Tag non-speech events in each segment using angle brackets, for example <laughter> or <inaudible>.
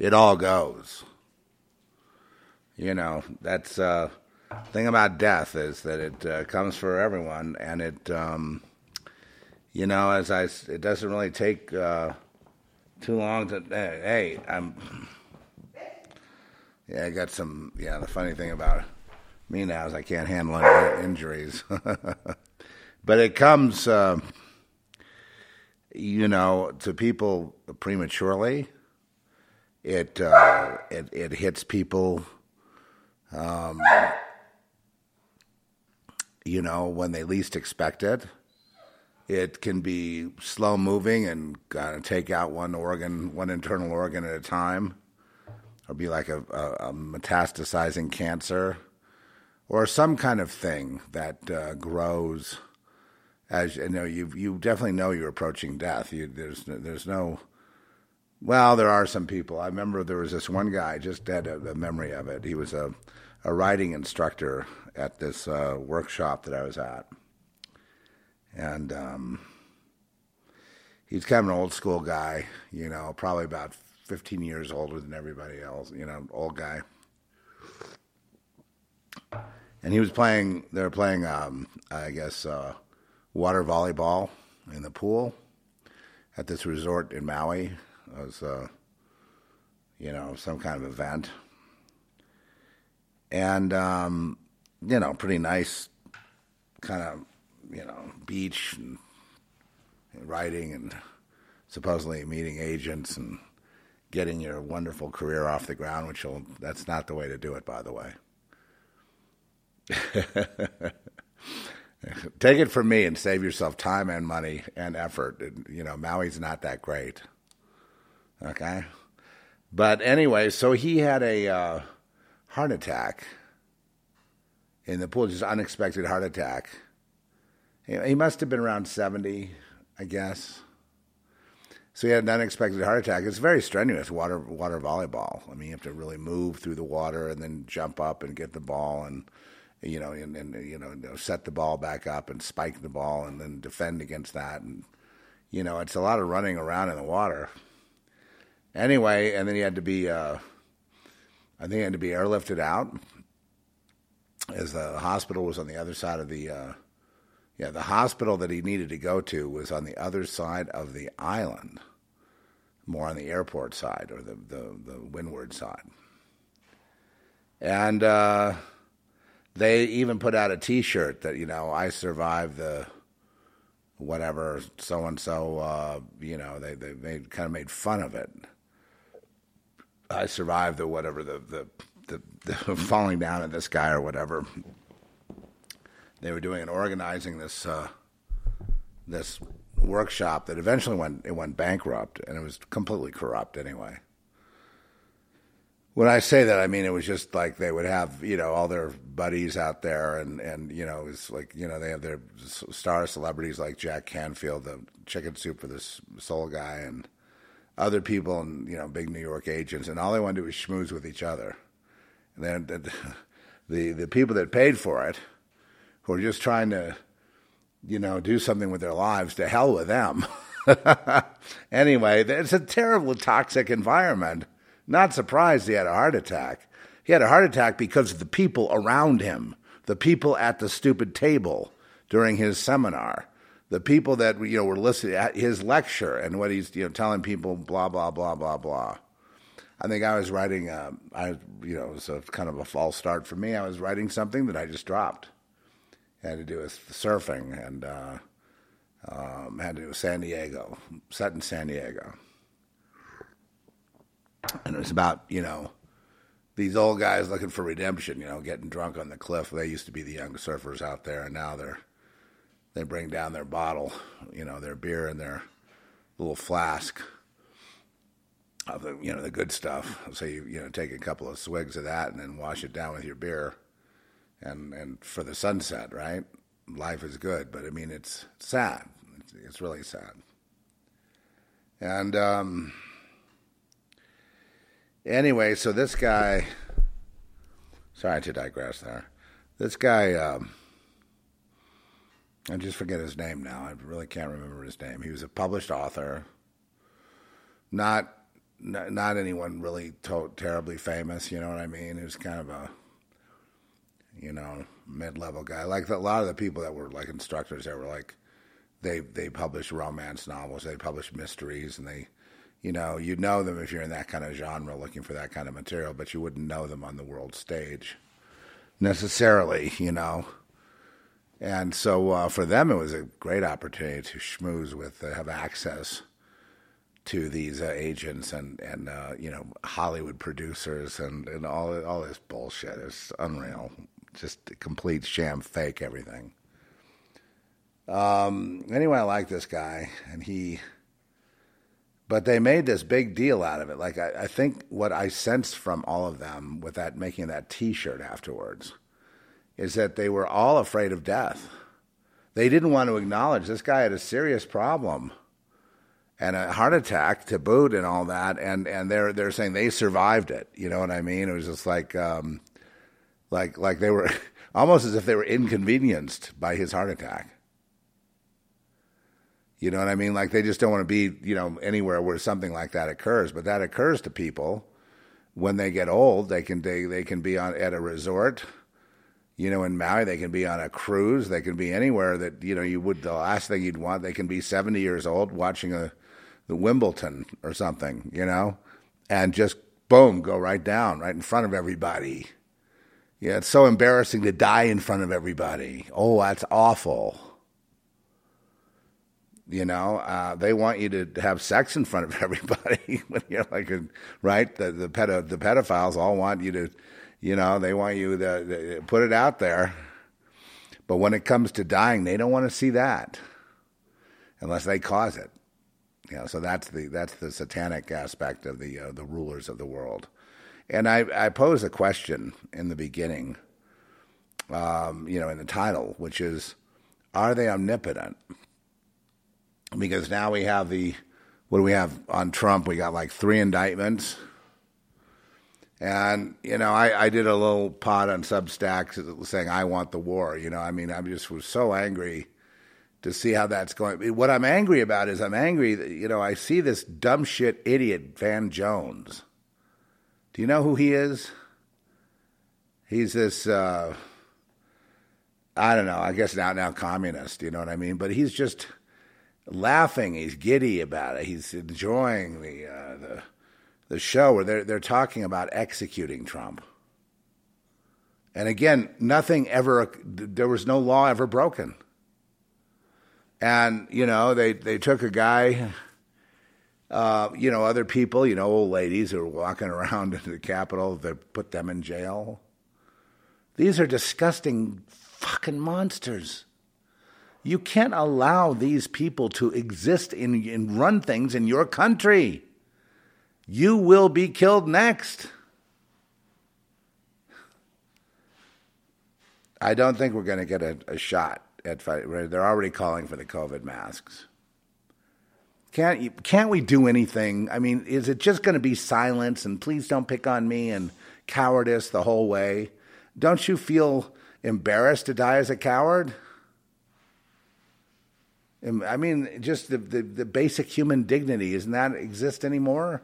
it all goes. You know, that's uh, thing about death is that it uh, comes for everyone, and it, um, you know, as I, it doesn't really take uh, too long to. Hey, I'm. Yeah, I got some. Yeah, the funny thing about me now is I can't handle any injuries, <laughs> but it comes, uh, you know, to people prematurely it uh, it it hits people. Um, you know, when they least expect it. It can be slow moving and kind of take out one organ, one internal organ at a time, or be like a, a, a metastasizing cancer, or some kind of thing that uh, grows. As you know, you you definitely know you're approaching death. You, there's there's no well, there are some people. I remember there was this one guy, I just had a, a memory of it. He was a, a writing instructor at this uh, workshop that I was at. And um, he's kind of an old school guy, you know, probably about 15 years older than everybody else, you know, old guy. And he was playing, they were playing, um, I guess, uh, water volleyball in the pool at this resort in Maui as uh, you know some kind of event, and um, you know, pretty nice kind of you know beach and, and writing and supposedly meeting agents and getting your wonderful career off the ground, which will that's not the way to do it, by the way. <laughs> Take it from me and save yourself time and money and effort. You know, Maui's not that great. Okay. But anyway, so he had a uh, heart attack in the pool, just unexpected heart attack. He must have been around 70, I guess. So he had an unexpected heart attack. It's very strenuous water water volleyball. I mean, you have to really move through the water and then jump up and get the ball and you know and, and you know set the ball back up and spike the ball and then defend against that and you know it's a lot of running around in the water. Anyway, and then he had to be uh, I think he had to be airlifted out as the hospital was on the other side of the uh, yeah, the hospital that he needed to go to was on the other side of the island, more on the airport side or the, the, the windward side. And uh, they even put out a t shirt that, you know, I survived the whatever, so and so, you know, they, they made, kind of made fun of it. I survived the whatever, the, the, the, the <laughs> falling down of this guy or whatever they were doing and organizing this uh, this workshop that eventually went it went bankrupt and it was completely corrupt anyway. When I say that, I mean it was just like they would have you know all their buddies out there and and you know it's like you know they have their star celebrities like Jack Canfield, the Chicken Soup for the Soul guy, and other people and you know big New York agents, and all they wanted to do was schmooze with each other. And then the the, the people that paid for it who are just trying to, you know, do something with their lives, to hell with them. <laughs> anyway, it's a terrible, toxic environment. Not surprised he had a heart attack. He had a heart attack because of the people around him, the people at the stupid table during his seminar, the people that you know were listening at his lecture and what he's you know telling people, blah blah blah blah blah. I think I was writing, uh, I you know, it was a kind of a false start for me. I was writing something that I just dropped had to do with surfing and uh, um, had to do with San Diego, set in San Diego. And it was about, you know, these old guys looking for redemption, you know, getting drunk on the cliff. They used to be the young surfers out there, and now they're they bring down their bottle, you know, their beer and their little flask of the, you know, the good stuff. So you, you know, take a couple of swigs of that and then wash it down with your beer and and for the sunset, right? Life is good, but I mean it's sad. It's, it's really sad. And um, anyway, so this guy. Sorry to digress there. This guy. Um, I just forget his name now. I really can't remember his name. He was a published author. Not not, anyone really to- terribly famous, you know what I mean? He was kind of a you know, mid level guy. Like the, a lot of the people that were like instructors that were like, they they publish romance novels, they publish mysteries, and they, you know, you know them if you're in that kind of genre looking for that kind of material, but you wouldn't know them on the world stage necessarily, you know. And so uh, for them, it was a great opportunity to schmooze with, uh, have access to these uh, agents and and uh, you know Hollywood producers and and all all this bullshit. It's unreal just complete sham fake everything. Um, anyway, I like this guy, and he. But they made this big deal out of it. Like I, I think what I sensed from all of them with that making that T-shirt afterwards is that they were all afraid of death. They didn't want to acknowledge this guy had a serious problem and a heart attack to boot and all that and and they're they're saying they survived it you know what i mean it was just like um, like like they were <laughs> almost as if they were inconvenienced by his heart attack. You know what I mean? Like they just don't want to be, you know, anywhere where something like that occurs. But that occurs to people when they get old. They can they, they can be on at a resort, you know, in Maui. They can be on a cruise. They can be anywhere that you know you would. The last thing you'd want. They can be seventy years old watching a the Wimbledon or something, you know, and just boom, go right down right in front of everybody yeah, it's so embarrassing to die in front of everybody. Oh, that's awful. You know, uh, they want you to have sex in front of <laughs> everybody when you're like, a, right? The the, pedo, the pedophiles all want you to, you know, they want you to, to put it out there. But when it comes to dying, they don't want to see that unless they cause it. You know, so that's the that's the satanic aspect of the uh, the rulers of the world. And I, I pose a question in the beginning, um, you know, in the title, which is, are they omnipotent? Because now we have the what do we have on Trump? We got like three indictments. And, you know, I, I did a little pod on Substack saying, I want the war. You know, I mean, I just was so angry to see how that's going. What I'm angry about is I'm angry that, you know, I see this dumb shit idiot, Van Jones. Do you know who he is? He's this, uh, I don't know, I guess now now communist, you know what I mean? But he's just laughing, he's giddy about it, he's enjoying the, uh, the the show where they're they're talking about executing Trump. And again, nothing ever there was no law ever broken. And you know, they they took a guy uh, you know, other people, you know, old ladies who are walking <laughs> around in the Capitol, they put them in jail. These are disgusting fucking monsters. You can't allow these people to exist in and run things in your country. You will be killed next. I don't think we're going to get a, a shot at fight. They're already calling for the COVID masks. Can't can't we do anything? I mean, is it just going to be silence and please don't pick on me and cowardice the whole way? Don't you feel embarrassed to die as a coward? I mean, just the, the, the basic human dignity, doesn't that exist anymore?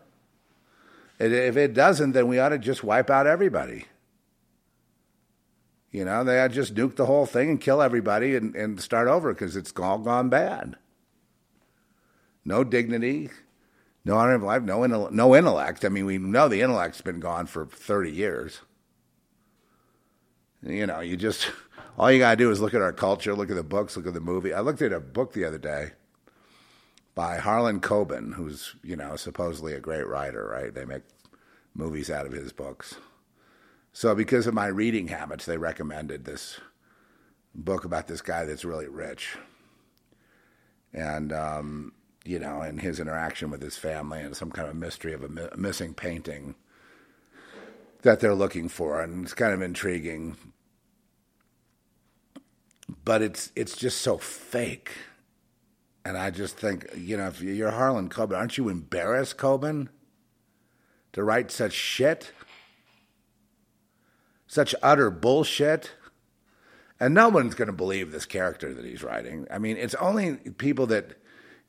If it doesn't, then we ought to just wipe out everybody. You know, they ought to just nuke the whole thing and kill everybody and, and start over because it's all gone bad. No dignity, no honor of life, no, no intellect. I mean, we know the intellect's been gone for 30 years. You know, you just, <laughs> all you got to do is look at our culture, look at the books, look at the movie. I looked at a book the other day by Harlan Coben, who's you know supposedly a great writer, right? They make movies out of his books. So because of my reading habits, they recommended this book about this guy that's really rich, and um, you know, and his interaction with his family and some kind of mystery of a, mi- a missing painting that they're looking for, and it's kind of intriguing. But it's it's just so fake and I just think, you know, if you're Harlan Coben, aren't you embarrassed, Coben, to write such shit? Such utter bullshit? And no one's going to believe this character that he's writing. I mean, it's only people that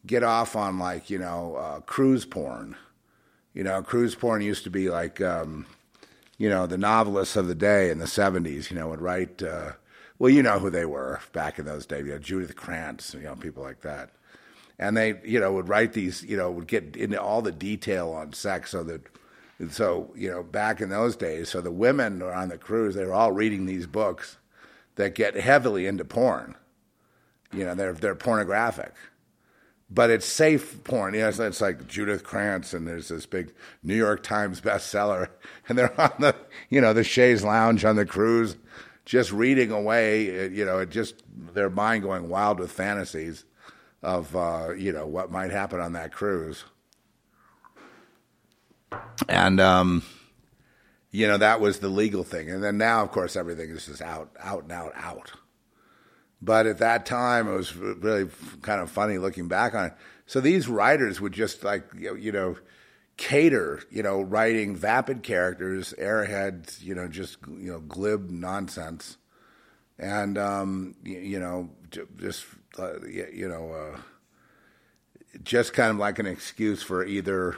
get off on, like, you know, uh, cruise porn. You know, cruise porn used to be like, um, you know, the novelists of the day in the 70s, you know, would write, uh, well, you know who they were back in those days, you know, Judith Krantz, you know, people like that and they you know would write these you know would get into all the detail on sex. So that so you know back in those days so the women were on the cruise they were all reading these books that get heavily into porn. You know they're they're pornographic. But it's safe porn. You know it's, it's like Judith Krantz and there's this big New York Times bestseller <laughs> and they're on the you know the chaise lounge on the cruise just reading away you know it just their mind going wild with fantasies of uh, you know what might happen on that cruise, and um, you know that was the legal thing. And then now, of course, everything is just out, out and out, out. But at that time, it was really kind of funny looking back on it. So these writers would just like you know cater, you know, writing vapid characters, airheads, you know, just you know glib nonsense, and um, you, you know just uh, you know, uh, just kind of like an excuse for either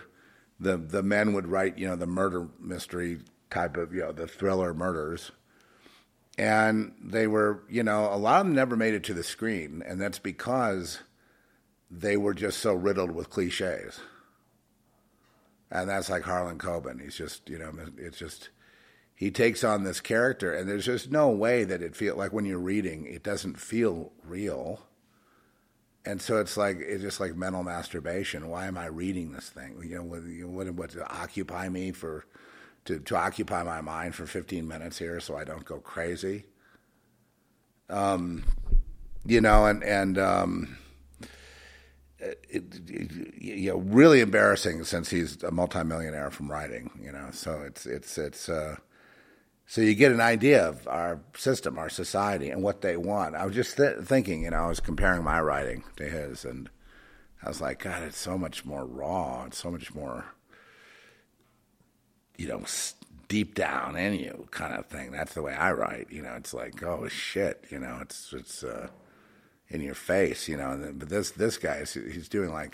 the the men would write, you know, the murder mystery type of, you know, the thriller murders. And they were, you know, a lot of them never made it to the screen, and that's because they were just so riddled with cliches. And that's like Harlan Coben. He's just, you know, it's just he takes on this character, and there's just no way that it feel like when you're reading, it doesn't feel real and so it's like it's just like mental masturbation. Why am I reading this thing? You know, what, what, what to occupy me for, to to occupy my mind for 15 minutes here, so I don't go crazy. Um, you know, and and um, it, it, you know, really embarrassing since he's a multimillionaire from writing. You know, so it's it's it's. Uh, so you get an idea of our system, our society, and what they want. I was just th- thinking, you know, I was comparing my writing to his, and I was like, God, it's so much more raw. It's so much more, you know, deep down in you kind of thing. That's the way I write. You know, it's like, oh shit, you know, it's it's uh, in your face. You know, then, but this this guy, he's doing like,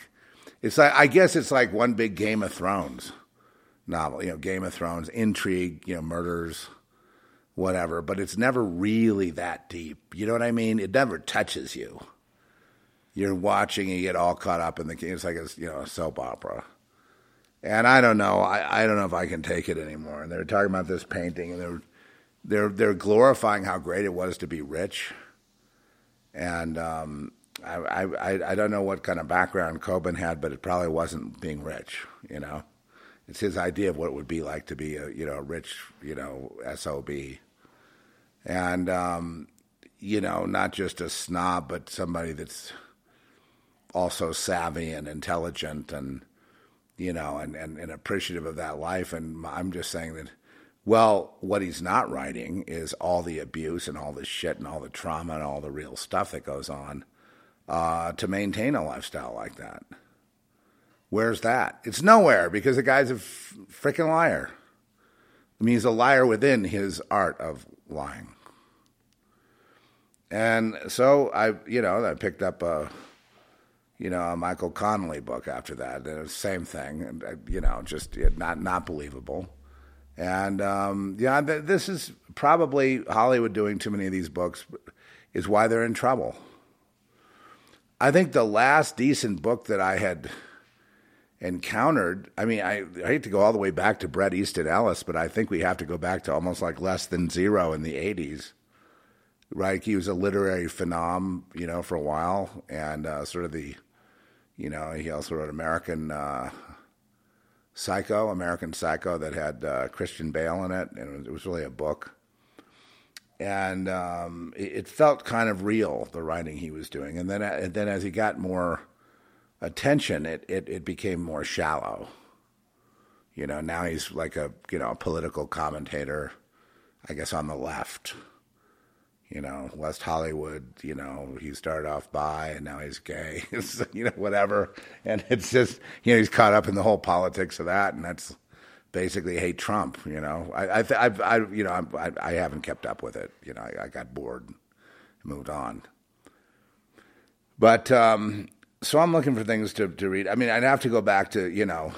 it's like I guess it's like one big Game of Thrones novel. You know, Game of Thrones intrigue. You know, murders. Whatever, but it's never really that deep. You know what I mean? It never touches you you're watching and you get all caught up in the game. it's like a you know a soap opera. And I don't know, I, I don't know if I can take it anymore. And they're talking about this painting and they're they're they're glorifying how great it was to be rich. And um, I, I I don't know what kind of background Coben had, but it probably wasn't being rich. You know, it's his idea of what it would be like to be a you know rich you know sob, and um, you know not just a snob, but somebody that's also savvy and intelligent and you know and, and, and appreciative of that life. And i'm just saying that well what he's not writing is all the abuse and all the shit and all the trauma and all the real stuff that goes on uh, to maintain a lifestyle like that. Where's that? It's nowhere because the guy's a f- freaking liar. I mean he's a liar within his art of lying and so i you know i picked up a you know, a Michael Connelly book after that. And same thing, and uh, you know, just not not believable. And um, yeah, th- this is probably Hollywood doing too many of these books is why they're in trouble. I think the last decent book that I had encountered, I mean, I, I hate to go all the way back to Bret Easton Ellis, but I think we have to go back to almost like less than zero in the 80s. Right? He was a literary phenom, you know, for a while, and uh, sort of the you know, he also wrote American uh, Psycho, American Psycho, that had uh, Christian Bale in it, and it was really a book. And um, it, it, felt kind of real, the writing he was doing. And then, and then as he got more attention, it, it, it became more shallow. You know, now he's like a you know a political commentator, I guess on the left you know, West Hollywood, you know, he started off bi and now he's gay, <laughs> you know, whatever. And it's just, you know, he's caught up in the whole politics of that. And that's basically hate Trump, you know. I, I, I, I you know, I, I haven't kept up with it. You know, I, I got bored and moved on. But, um, so I'm looking for things to, to read. I mean, I'd have to go back to, you know,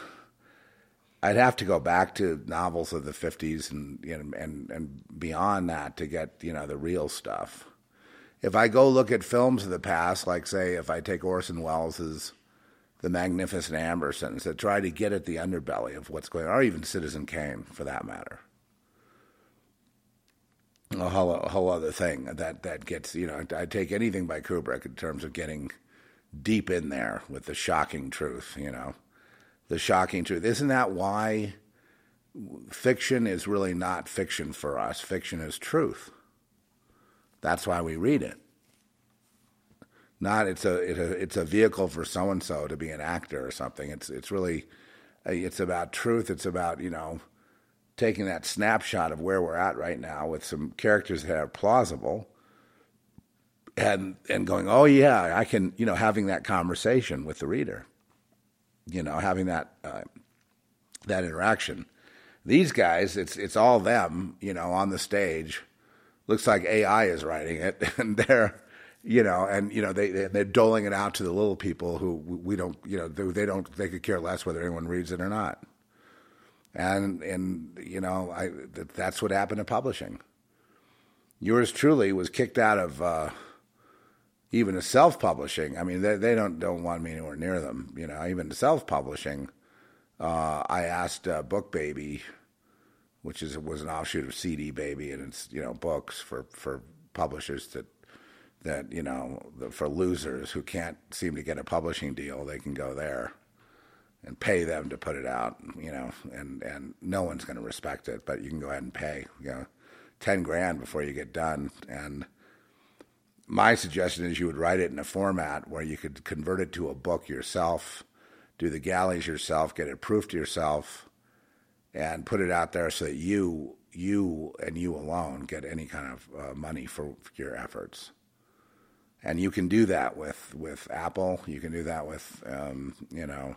I'd have to go back to novels of the 50s and, you know, and, and beyond that to get, you know, the real stuff. If I go look at films of the past, like, say, if I take Orson Welles' The Magnificent Ambersons, that try to get at the underbelly of what's going on, or even Citizen Kane, for that matter, a whole, a whole other thing that, that gets, you know, I take anything by Kubrick in terms of getting deep in there with the shocking truth, you know the shocking truth. Isn't that why fiction is really not fiction for us? Fiction is truth. That's why we read it. Not it's a, it's a vehicle for so and so to be an actor or something. It's it's really it's about truth. It's about you know taking that snapshot of where we're at right now with some characters that are plausible and and going, oh yeah, I can you know having that conversation with the reader you know, having that uh, that interaction. These guys, it's it's all them, you know, on the stage. Looks like AI is writing it, <laughs> and they're, you know, and you know they they're doling it out to the little people who we don't, you know, they don't they could care less whether anyone reads it or not. And and you know, I that's what happened to publishing. Yours truly was kicked out of. Uh, even a self-publishing. I mean, they they don't don't want me anywhere near them. You know, even to self-publishing. Uh, I asked uh, Book Baby, which is was an offshoot of CD Baby, and it's you know books for for publishers that that you know for losers who can't seem to get a publishing deal, they can go there and pay them to put it out. You know, and and no one's going to respect it, but you can go ahead and pay. You know, ten grand before you get done and my suggestion is you would write it in a format where you could convert it to a book yourself, do the galleys yourself, get it proofed yourself, and put it out there so that you you and you alone get any kind of uh, money for, for, your efforts. and you can do that with with Apple. You can do that with um, you know,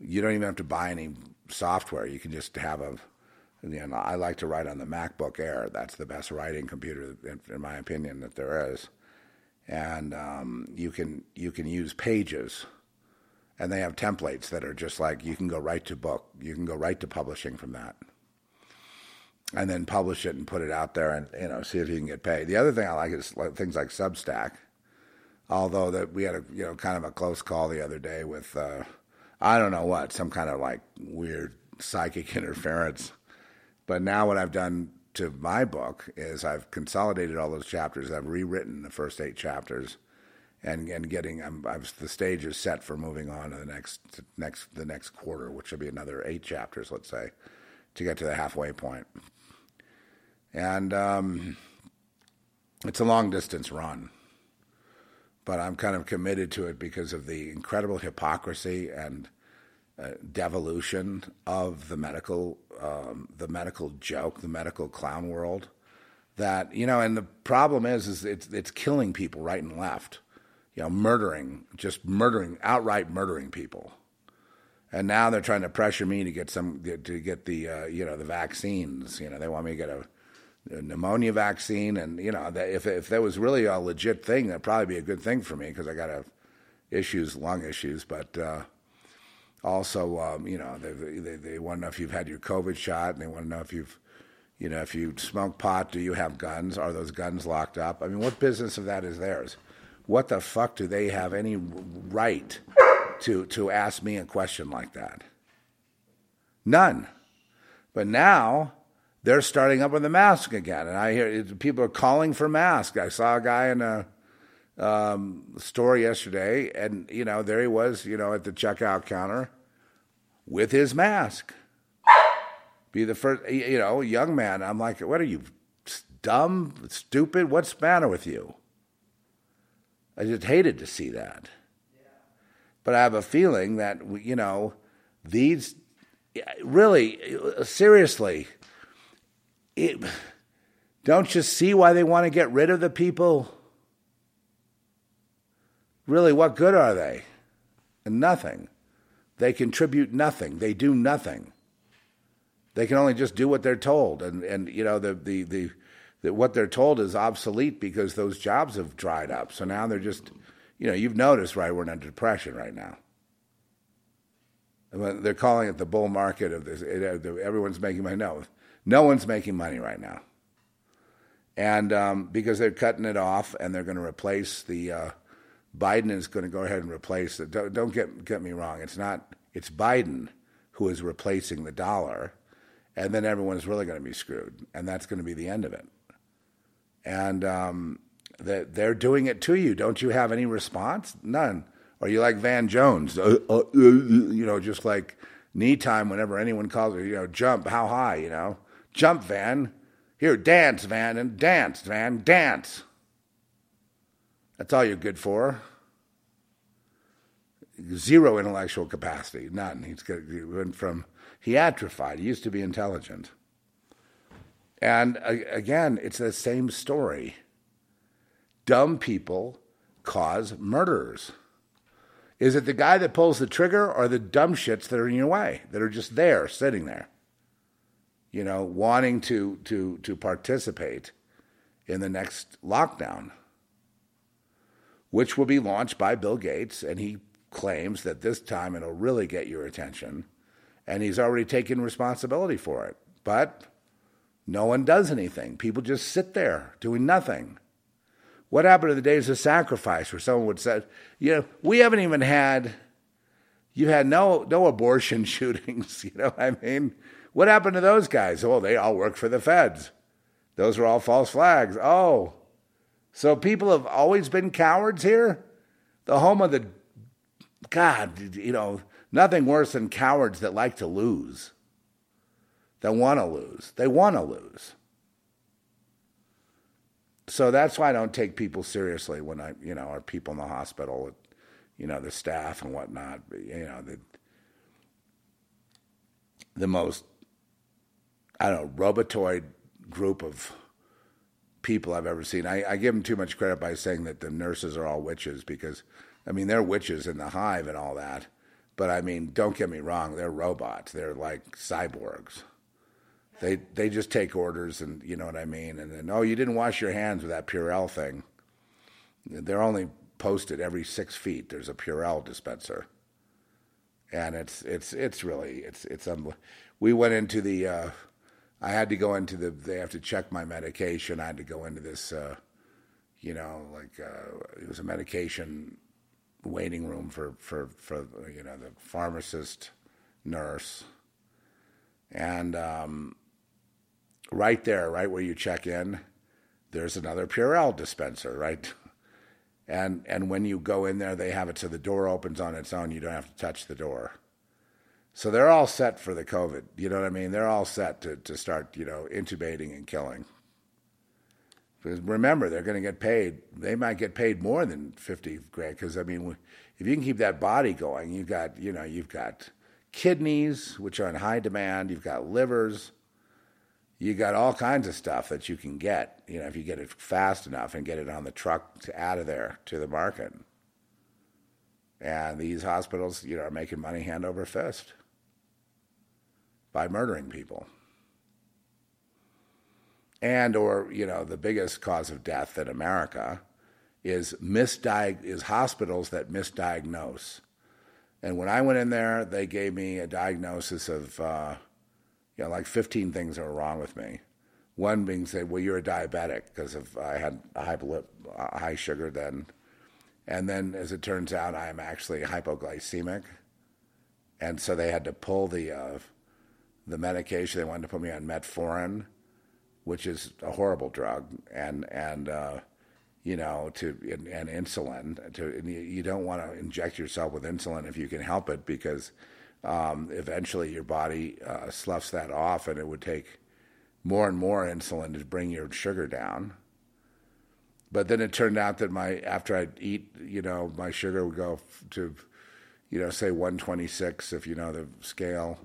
you don't even have to buy any software. You can just have a you know, I like to write on the MacBook Air. That's the best writing computer, in, in my opinion, that there is. And um, you can you can use Pages, and they have templates that are just like you can go right to book, you can go right to publishing from that, and then publish it and put it out there, and you know, see if you can get paid. The other thing I like is like things like Substack. Although that we had a you know kind of a close call the other day with uh, I don't know what some kind of like weird psychic <laughs> interference but now what I've done to my book is I've consolidated all those chapters. I've rewritten the first eight chapters, and and getting I'm, I'm, the stage is set for moving on to the next next the next quarter, which will be another eight chapters, let's say, to get to the halfway point. And um, it's a long distance run, but I'm kind of committed to it because of the incredible hypocrisy and uh, devolution of the medical um, the medical joke, the medical clown world. That you know, and the problem is, is it's it's killing people right and left. You know, murdering, just murdering, outright murdering people. And now they're trying to pressure me to get some to get the uh, you know the vaccines. You know, they want me to get a, a pneumonia vaccine, and you know, if if that was really a legit thing, that'd probably be a good thing for me because I got a issues, lung issues. But uh, also, um, you know, they, they, they want to know if you've had your COVID shot, and they want to know if you've, you know, if you smoke pot, do you have guns? Are those guns locked up? I mean, what business of that is theirs? What the fuck do they have any right to to ask me a question like that? None. But now they're starting up with the mask again, and I hear people are calling for masks. I saw a guy in a um, store yesterday, and you know there he was, you know, at the checkout counter with his mask. Be the first, you know, young man. I'm like, what are you, dumb, stupid? What's the matter with you? I just hated to see that. But I have a feeling that you know these really seriously. It, don't you see why they want to get rid of the people? Really, what good are they? Nothing. They contribute nothing. They do nothing. They can only just do what they're told, and and you know the the the, the what they're told is obsolete because those jobs have dried up. So now they're just, you know, you've noticed, right? We're in a depression right now. They're calling it the bull market of this. Everyone's making money. No, no one's making money right now. And um, because they're cutting it off, and they're going to replace the uh, Biden is going to go ahead and replace it. Don't, don't get get me wrong. It's not. It's Biden who is replacing the dollar, and then everyone's really going to be screwed, and that's going to be the end of it. And um, that they're doing it to you. Don't you have any response? None. Are you like Van Jones? Uh, uh, uh, you know, just like knee time whenever anyone calls her. You know, jump. How high? You know, jump, Van. Here, dance, Van, and dance, Van, dance. That's all you're good for. Zero intellectual capacity, none. He's got, he went from he atrophied. He used to be intelligent. And uh, again, it's the same story. Dumb people cause murders. Is it the guy that pulls the trigger or the dumb shits that are in your way, that are just there, sitting there, you know, wanting to, to, to participate in the next lockdown? Which will be launched by Bill Gates. And he claims that this time it'll really get your attention. And he's already taken responsibility for it. But no one does anything. People just sit there doing nothing. What happened to the days of sacrifice where someone would say, you know, we haven't even had, you had no, no abortion <laughs> shootings, <laughs> you know I mean? What happened to those guys? Oh, they all work for the feds. Those were all false flags. Oh, so people have always been cowards here. The home of the God, you know, nothing worse than cowards that like to lose, that want to lose. They want to lose. So that's why I don't take people seriously when I, you know, are people in the hospital, you know, the staff and whatnot. You know, the the most, I don't know, robotoid group of people I've ever seen. I, I give them too much credit by saying that the nurses are all witches because, I mean, they're witches in the hive and all that. But I mean, don't get me wrong, they're robots. They're like cyborgs. They they just take orders and you know what I mean. And then oh, you didn't wash your hands with that Purell thing. They're only posted every six feet. There's a Purell dispenser, and it's it's it's really it's it's. We went into the. Uh, I had to go into the. They have to check my medication. I had to go into this. Uh, you know, like uh, it was a medication waiting room for for for you know the pharmacist, nurse, and um, right there, right where you check in, there's another Purell dispenser, right? And and when you go in there, they have it so the door opens on its own. You don't have to touch the door. So they're all set for the COVID. You know what I mean? They're all set to, to start, you know, intubating and killing. Because remember, they're going to get paid. They might get paid more than fifty grand. Because I mean, if you can keep that body going, you've got, you know, you've got kidneys, which are in high demand. You've got livers. You got all kinds of stuff that you can get. You know, if you get it fast enough and get it on the truck to, out of there to the market. And these hospitals, you know, are making money hand over fist by murdering people and or you know the biggest cause of death in America is misdiag- is hospitals that misdiagnose. And when I went in there, they gave me a diagnosis of uh, you know like 15 things that were wrong with me. One being said, well, you're a diabetic because of I had high, blood, high sugar then, and then as it turns out, I'm actually hypoglycemic, and so they had to pull the uh, the medication. They wanted to put me on metformin which is a horrible drug, and and uh, you know to and, and insulin. To and you don't want to inject yourself with insulin if you can help it because um, eventually your body uh, sloughs that off, and it would take more and more insulin to bring your sugar down. But then it turned out that my after I'd eat, you know, my sugar would go to, you know, say 126 if you know the scale,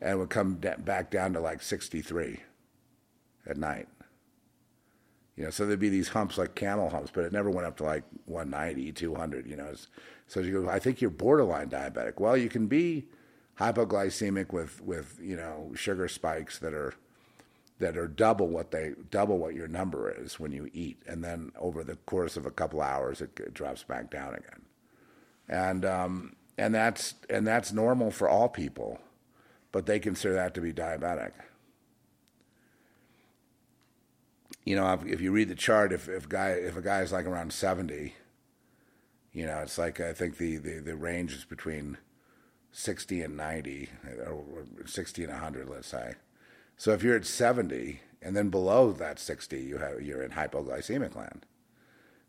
and would come back down to like 63 at night. You know, so there'd be these humps like camel humps, but it never went up to like 190, 200, you know. So you go, I think you're borderline diabetic. Well, you can be hypoglycemic with, with, you know, sugar spikes that are that are double what they double what your number is when you eat, and then over the course of a couple hours, it, it drops back down again, and um, and that's and that's normal for all people, but they consider that to be diabetic. you know, if, you read the chart, if if guy if a guy is like around seventy, you know, it's like I think the, the, the range is between sixty and ninety, or sixty and hundred, let's say. So if you're at seventy and then below that sixty, you have you're in hypoglycemic land.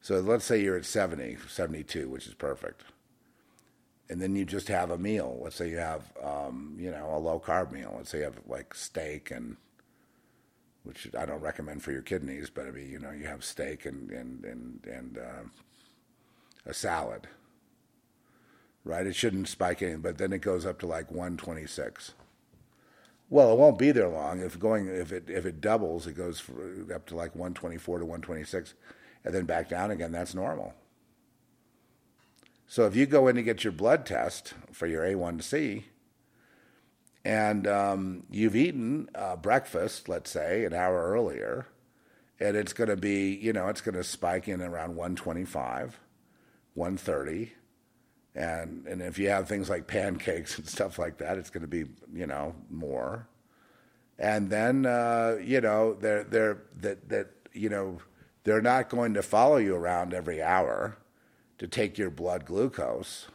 So let's say you're at 70, 72, which is perfect. And then you just have a meal. Let's say you have, um, you know, a low carb meal. Let's say you have like steak and which I don't recommend for your kidneys, but I mean, you know, you have steak and and and and uh, a salad, right? It shouldn't spike in, but then it goes up to like 126. Well, it won't be there long. If going, if it if it doubles, it goes up to like 124 to 126, and then back down again. That's normal. So if you go in to get your blood test for your A1C, and um, you've eaten uh, breakfast, let's say, an hour earlier, and it's going to be, you know, it's going to spike in around 125, 130. And, and if you have things like pancakes <laughs> and stuff like that, it's going to be, you know, more. And then, uh, you know, they're, they're, that, that, you know, they're not going to follow you around every hour to take your blood glucose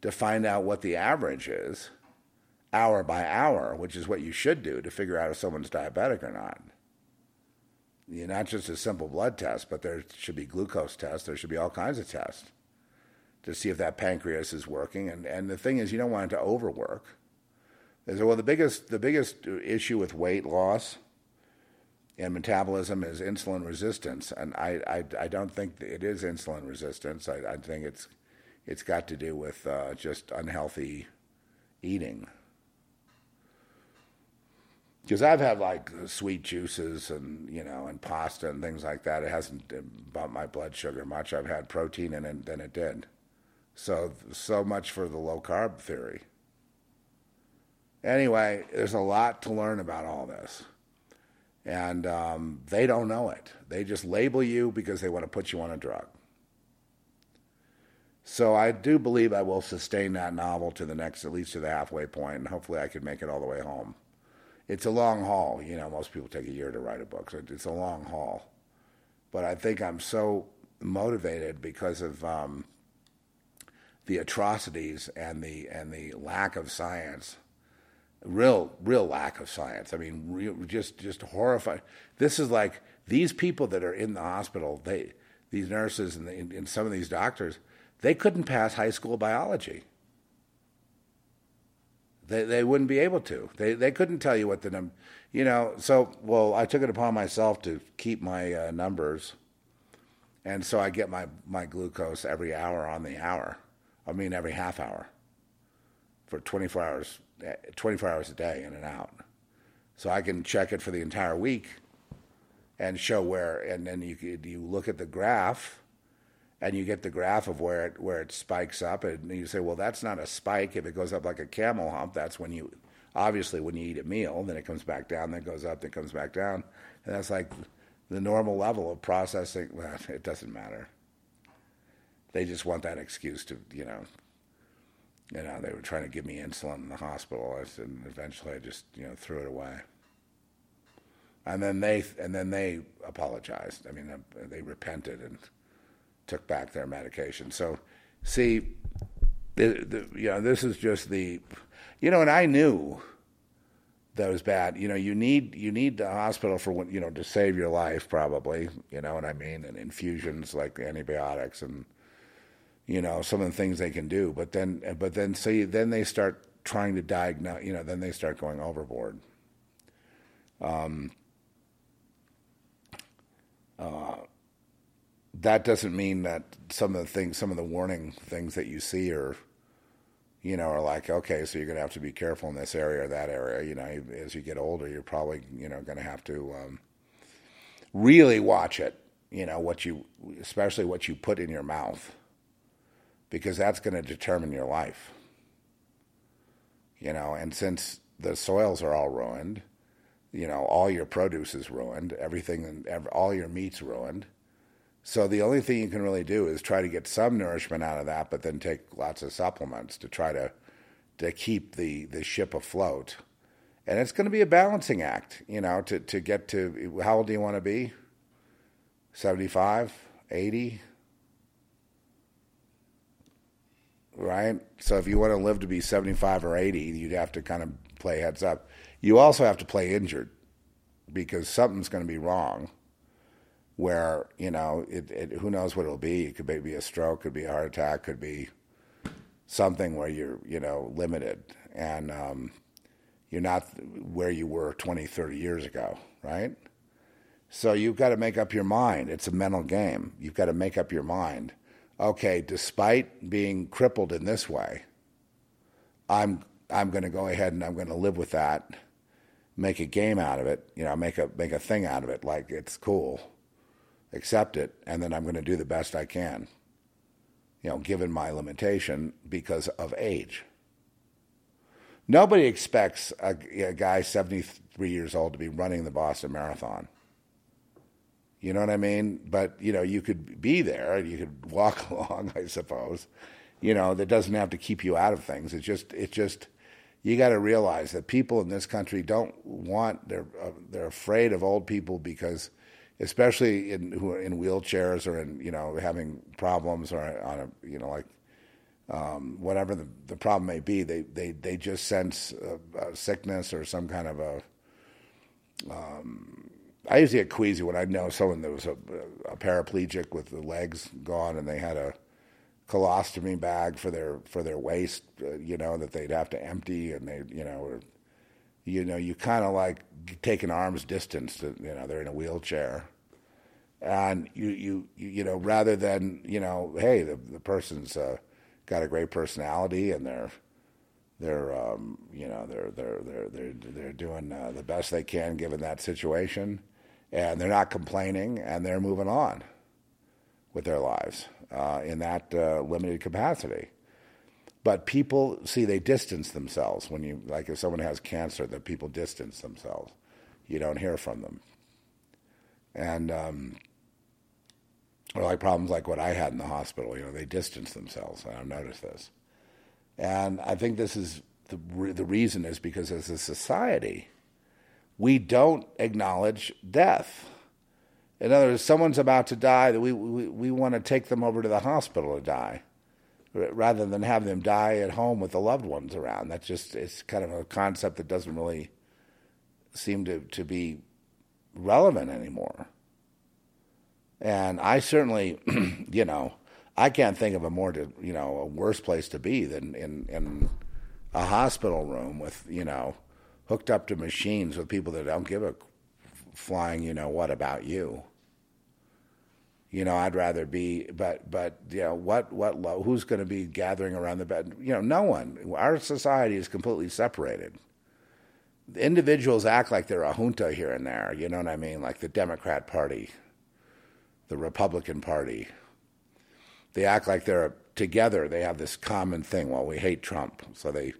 to find out what the average is hour by hour, which is what you should do to figure out if someone's diabetic or not. You're not just a simple blood test, but there should be glucose tests. There should be all kinds of tests to see if that pancreas is working. And, and the thing is, you don't want it to overwork. They say, well, the biggest, the biggest issue with weight loss and metabolism is insulin resistance. And I, I, I don't think it is insulin resistance. I, I think it's, it's got to do with uh, just unhealthy eating because I've had like sweet juices and you know and pasta and things like that. It hasn't bumped my blood sugar much. I've had protein in it than it did. So so much for the low carb theory. Anyway, there's a lot to learn about all this, and um, they don't know it. They just label you because they want to put you on a drug. So I do believe I will sustain that novel to the next, at least to the halfway point, and hopefully I can make it all the way home it's a long haul. You know, most people take a year to write a book, so it's a long haul. But I think I'm so motivated because of um, the atrocities and the and the lack of science, real real lack of science. I mean, real, just just horrifying. This is like these people that are in the hospital. They these nurses and, the, and some of these doctors, they couldn't pass high school biology. They, they wouldn't be able to. They, they couldn't tell you what the number, you know. So, well, I took it upon myself to keep my uh, numbers. And so I get my, my glucose every hour on the hour. I mean, every half hour for 24 hours, 24 hours a day in and out. So I can check it for the entire week and show where, and then you, you look at the graph and you get the graph of where it where it spikes up, and you say, well, that's not a spike. If it goes up like a camel hump, that's when you obviously when you eat a meal, then it comes back down, then it goes up, then it comes back down, and that's like the normal level of processing. <laughs> Well, it doesn't matter. They just want that excuse to, you know, you know, they were trying to give me insulin in the hospital, and eventually I just, you know, threw it away. And then they, and then they apologized. I mean, they repented and took back their medication. So, see, the, the, you know, this is just the, you know, and I knew that was bad. You know, you need you need the hospital for you know to save your life, probably. You know what I mean? And infusions like antibiotics and you know some of the things they can do. But then, but then, see, then they start trying to diagnose. You know, then they start going overboard. Um. Uh, that doesn't mean that some of the things, some of the warning things that you see are, you know, are like, okay, so you're going to have to be careful in this area or that area. You know, as you get older, you're probably, you know, going to have to um, really watch it. You know, what you, especially what you put in your mouth, because that's going to determine your life. You know, and since the soils are all ruined, you know, all your produce is ruined, everything, all your meat's ruined so the only thing you can really do is try to get some nourishment out of that, but then take lots of supplements to try to to keep the, the ship afloat. And it's going to be a balancing act, you know, to, to get to how old do you want to be? 75, 80? Right? So if you want to live to be 75 or 80, you'd have to kind of play heads up. You also have to play injured because something's going to be wrong where you know it, it, who knows what it'll be. It could be a stroke, could be a heart attack, could be something where you're you know limited and um, you're not where you were 20, 30 years ago, right? So you've got to make up your mind. It's a mental game. You've got to make up your mind. Okay, despite being crippled in this way, I'm I'm going to go ahead and I'm going to live with that. Make a game out of it, you know. Make a make a thing out of it, like it's cool accept it, and then I'm going to do the best I can, you know, given my limitation because of age. Nobody expects a, a guy 73 years old to be running the Boston Marathon. You know what I mean? But, you know, you could be there, you could <laughs> walk along, I suppose. You know, that doesn't have to keep you out of things. It's just, it's just, you got to realize that people in this country don't want, they're, uh, they're afraid of old people because especially in who are in wheelchairs or in you know having problems or on a you know like um, whatever the, the problem may be, they they they just sense a, a sickness or some kind of a. Um, I usually get queasy when I know someone that was a, a paraplegic with the legs gone and they had a colostomy bag for their for their waste, uh, you know, that they'd have to empty, and they, you know, or, you know, you kind of like take an arm's distance. To, you know, they're in a wheelchair, and you you you know, rather than you know, hey, the the person's uh, got a great personality and they're they're um, you know they're they're they're they're they're doing uh, the best they can given that situation, and they're not complaining and they're moving on with their lives uh, in that uh, limited capacity. But people see they distance themselves when you like if someone has cancer, that people distance themselves. You don't hear from them, and um, or like problems like what I had in the hospital. You know, they distance themselves. And I've noticed this. And I think this is the, the reason is because as a society, we don't acknowledge death. In other words, someone's about to die, we, we, we want to take them over to the hospital to die rather than have them die at home with the loved ones around. That's just, it's kind of a concept that doesn't really seem to, to be relevant anymore. And I certainly, <clears throat> you know, I can't think of a more, to, you know, a worse place to be than in, in a hospital room with, you know, hooked up to machines with people that don't give a flying, you know, what about you? You know, I'd rather be, but, but, you know, what, what, who's going to be gathering around the bed? You know, no one. Our society is completely separated. The individuals act like they're a junta here and there, you know what I mean? Like the Democrat Party, the Republican Party, they act like they're together. They have this common thing. Well, we hate Trump, so they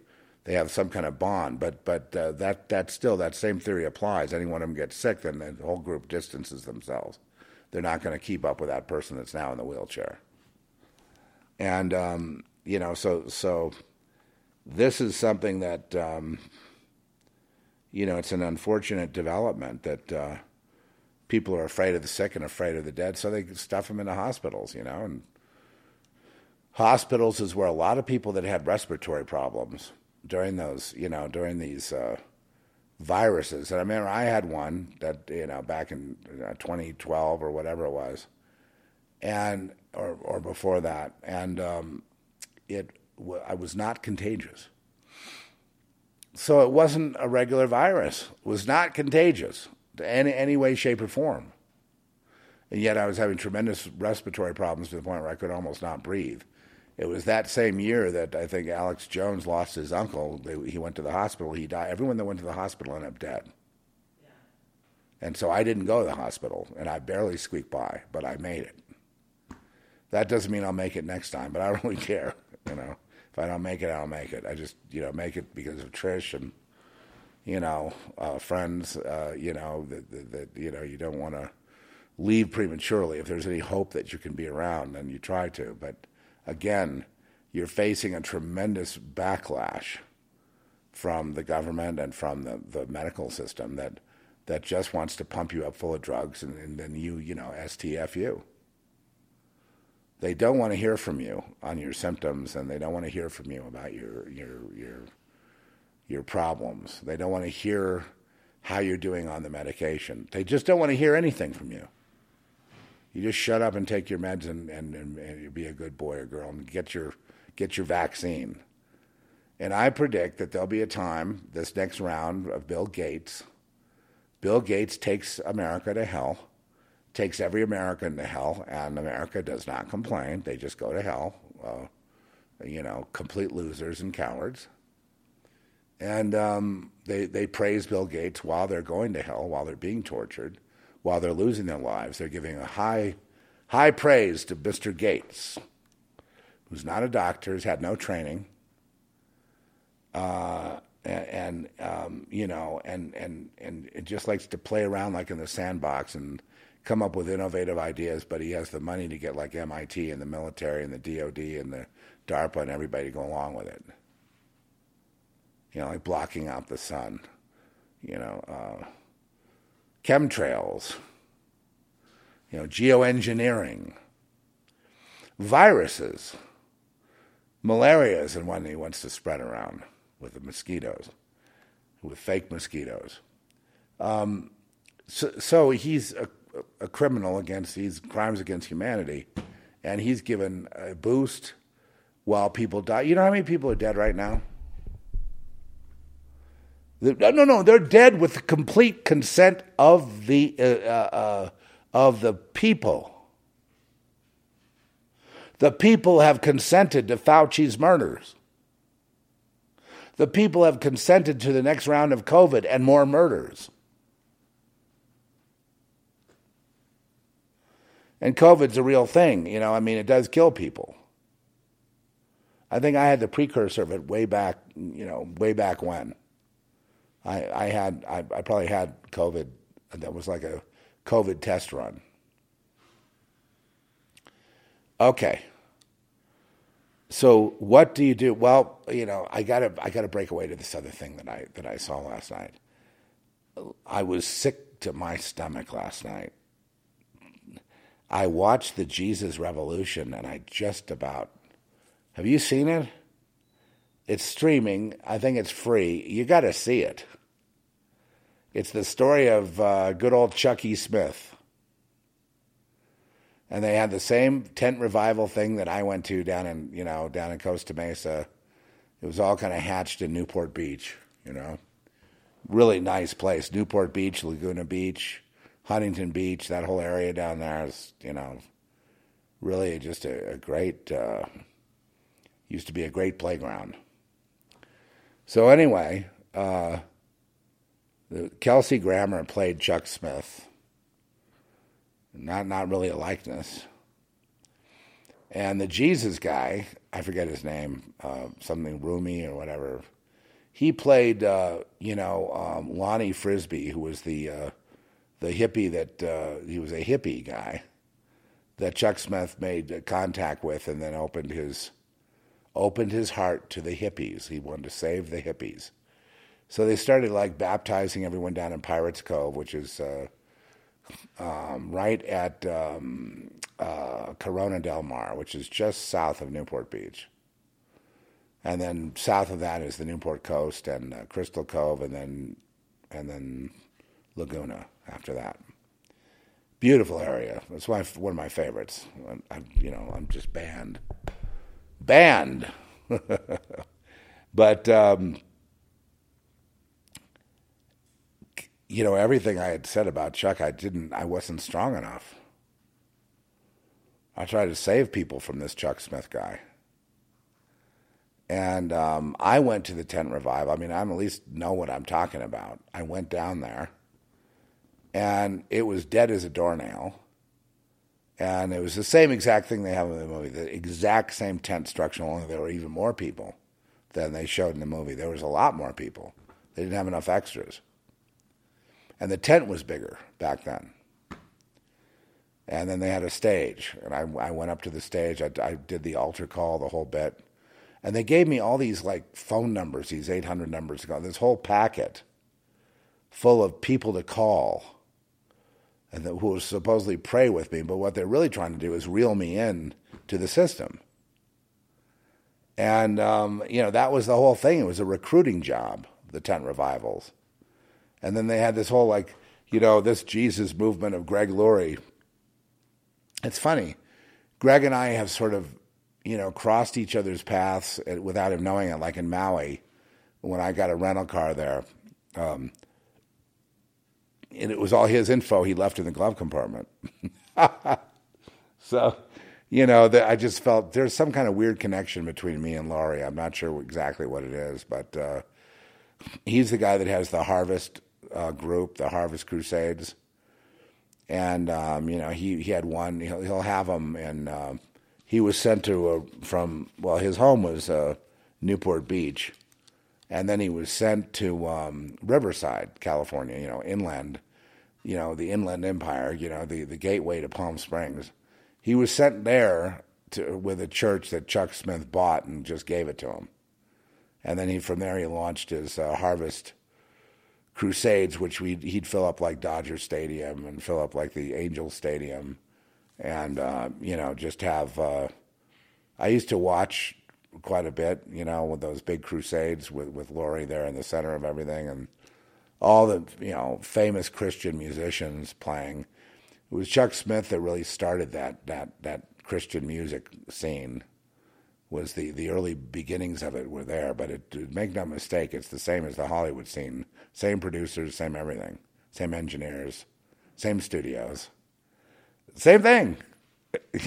they have some kind of bond. But but uh, that that still that same theory applies. Any one of them gets sick, then the whole group distances themselves. They're not going to keep up with that person that's now in the wheelchair. And um, you know, so so this is something that um, you know it's an unfortunate development that. Uh, people are afraid of the sick and afraid of the dead, so they stuff them into hospitals, you know, and hospitals is where a lot of people that had respiratory problems during those, you know, during these uh, viruses. And I remember I had one that, you know, back in know, 2012 or whatever it was, and or or before that, and um, it I was not contagious. So it wasn't a regular virus. It was not contagious in any any way, shape, or form. And yet I was having tremendous respiratory problems to the point where I could almost not breathe it was that same year that I think Alex Jones lost his uncle. He went to the hospital. He died. Everyone that went to the hospital ended up dead. Yeah. And so I didn't go to the hospital, and I barely squeaked by, but I made it. That doesn't mean I'll make it next time, but I don't really care. You know, if I don't make it, I don't make it. I just you know make it because of Trish and you know uh, friends. Uh, you know that, that, that you know you don't want to leave prematurely. If there's any hope that you can be around, then you try to, but again, you're facing a tremendous backlash from the government and from the, the medical system that that just wants to pump you up full of drugs and, and then you, you know, STFU. They don't want to hear from you on your symptoms and they don't want to hear from you about your your your your problems. They don't want to hear how you're doing on the medication. They just don't want to hear anything from you. You just shut up and take your meds and, and, and, and be a good boy or girl and get your, get your vaccine. And I predict that there'll be a time, this next round of Bill Gates, Bill Gates takes America to hell, takes every American to hell, and America does not complain. They just go to hell. Uh, you know, complete losers and cowards. And um, they, they praise Bill Gates while they're going to hell, while they're being tortured while they're losing their lives. They're giving a high, high praise to Mr. Gates, who's not a doctor, has had no training, uh, and, um, you know, and and and it just likes to play around like in the sandbox and come up with innovative ideas. But he has the money to get like MIT and the military and the DoD and the DARPA and everybody to go along with it. You know, like blocking out the sun. You know. Uh, chemtrails, you know, geoengineering, viruses. Malaria is the one he wants to spread around with the mosquitoes, with fake mosquitoes. Um, so, so, he's a, a, criminal against these crimes against humanity, and he's given a boost while people die. You know how many people are dead right now? No, no, no. They're dead with the complete consent of the uh, uh, uh, of the people. The people have consented to Fauci's murders. The people have consented to the next round of COVID and more murders. And COVID's a real thing, you know, I mean, it does kill people. I think I had the precursor of it way back, you know, way back when. I, I had, I, I probably had COVID. That was like a COVID test run. Okay. So what do you do? Well, you know, I gotta, I gotta break away to this other thing that I that I saw last night. I was sick to my stomach last night. I watched the Jesus Revolution, and I just about have you seen it? It's streaming. I think it's free. You got to see it. It's the story of uh, good old Chucky Smith. And they had the same tent revival thing that I went to down in, you know, down in Costa Mesa. It was all kind of hatched in Newport Beach, you know. Really nice place. Newport Beach, Laguna Beach, Huntington Beach, that whole area down there is, you know, really just a, a great uh, Used to be a great playground. So anyway, uh, Kelsey Grammer played Chuck Smith. Not not really a likeness. And the Jesus guy, I forget his name, uh, something Roumie or whatever. He played, uh, you know, um, Lonnie Frisbee, who was the uh, the hippie that uh, he was a hippie guy that Chuck Smith made contact with, and then opened his opened his heart to the hippies. He wanted to save the hippies. So they started like baptizing everyone down in Pirates Cove, which is uh, um, right at um, uh, Corona del Mar, which is just south of Newport Beach. And then south of that is the Newport Coast and uh, Crystal Cove, and then and then Laguna after that. Beautiful area. It's one of my favorites. I, you know, I'm just banned banned. <laughs> but, um, you know, everything I had said about Chuck, I didn't, I wasn't strong enough. I tried to save people from this Chuck Smith guy. And um, I went to the tent revival. I mean, I at least know what I'm talking about. I went down there, and it was dead as a doornail. And it was the same exact thing they have in the movie, the exact same tent structure, only there were even more people than they showed in the movie. There was a lot more people. They didn't have enough extras. And the tent was bigger back then. And then they had a stage. And I, I went up to the stage. I, I did the altar call, the whole bit. And they gave me all these like phone numbers, these 800 numbers, this whole packet full of people to call and who will supposedly pray with me, but what they're really trying to do is reel me in to the system. And, um, you know, that was the whole thing. It was a recruiting job, the tent revivals. And then they had this whole, like, you know, this Jesus movement of Greg Laurie. It's funny. Greg and I have sort of, you know, crossed each other's paths without him knowing it, like in Maui, when I got a rental car there. Um, and it was all his info he left in the glove compartment. <laughs> so, you know, the, I just felt there's some kind of weird connection between me and Laurie. I'm not sure exactly what it is, but uh, he's the guy that has the Harvest uh, group, the Harvest Crusades, and um, you know he he had one. He'll, he'll have them, and uh, he was sent to a, from well, his home was uh, Newport Beach and then he was sent to um, Riverside, California, you know, inland, you know, the Inland Empire, you know, the, the gateway to Palm Springs. He was sent there to, with a church that Chuck Smith bought and just gave it to him. And then he from there he launched his uh, Harvest Crusades, which we he'd fill up like Dodger Stadium and fill up like the Angel Stadium, and uh, you know just have. Uh, I used to watch quite a bit, you know, with those big crusades with, with Laurie there in the center of everything and all the, you know, famous Christian musicians playing. It was Chuck Smith that really started that, that, that Christian music scene was the, the early beginnings of it were there, but it, make no mistake, it's the same as the Hollywood scene. Same producers, same everything, same engineers, same studios. Same thing. <laughs>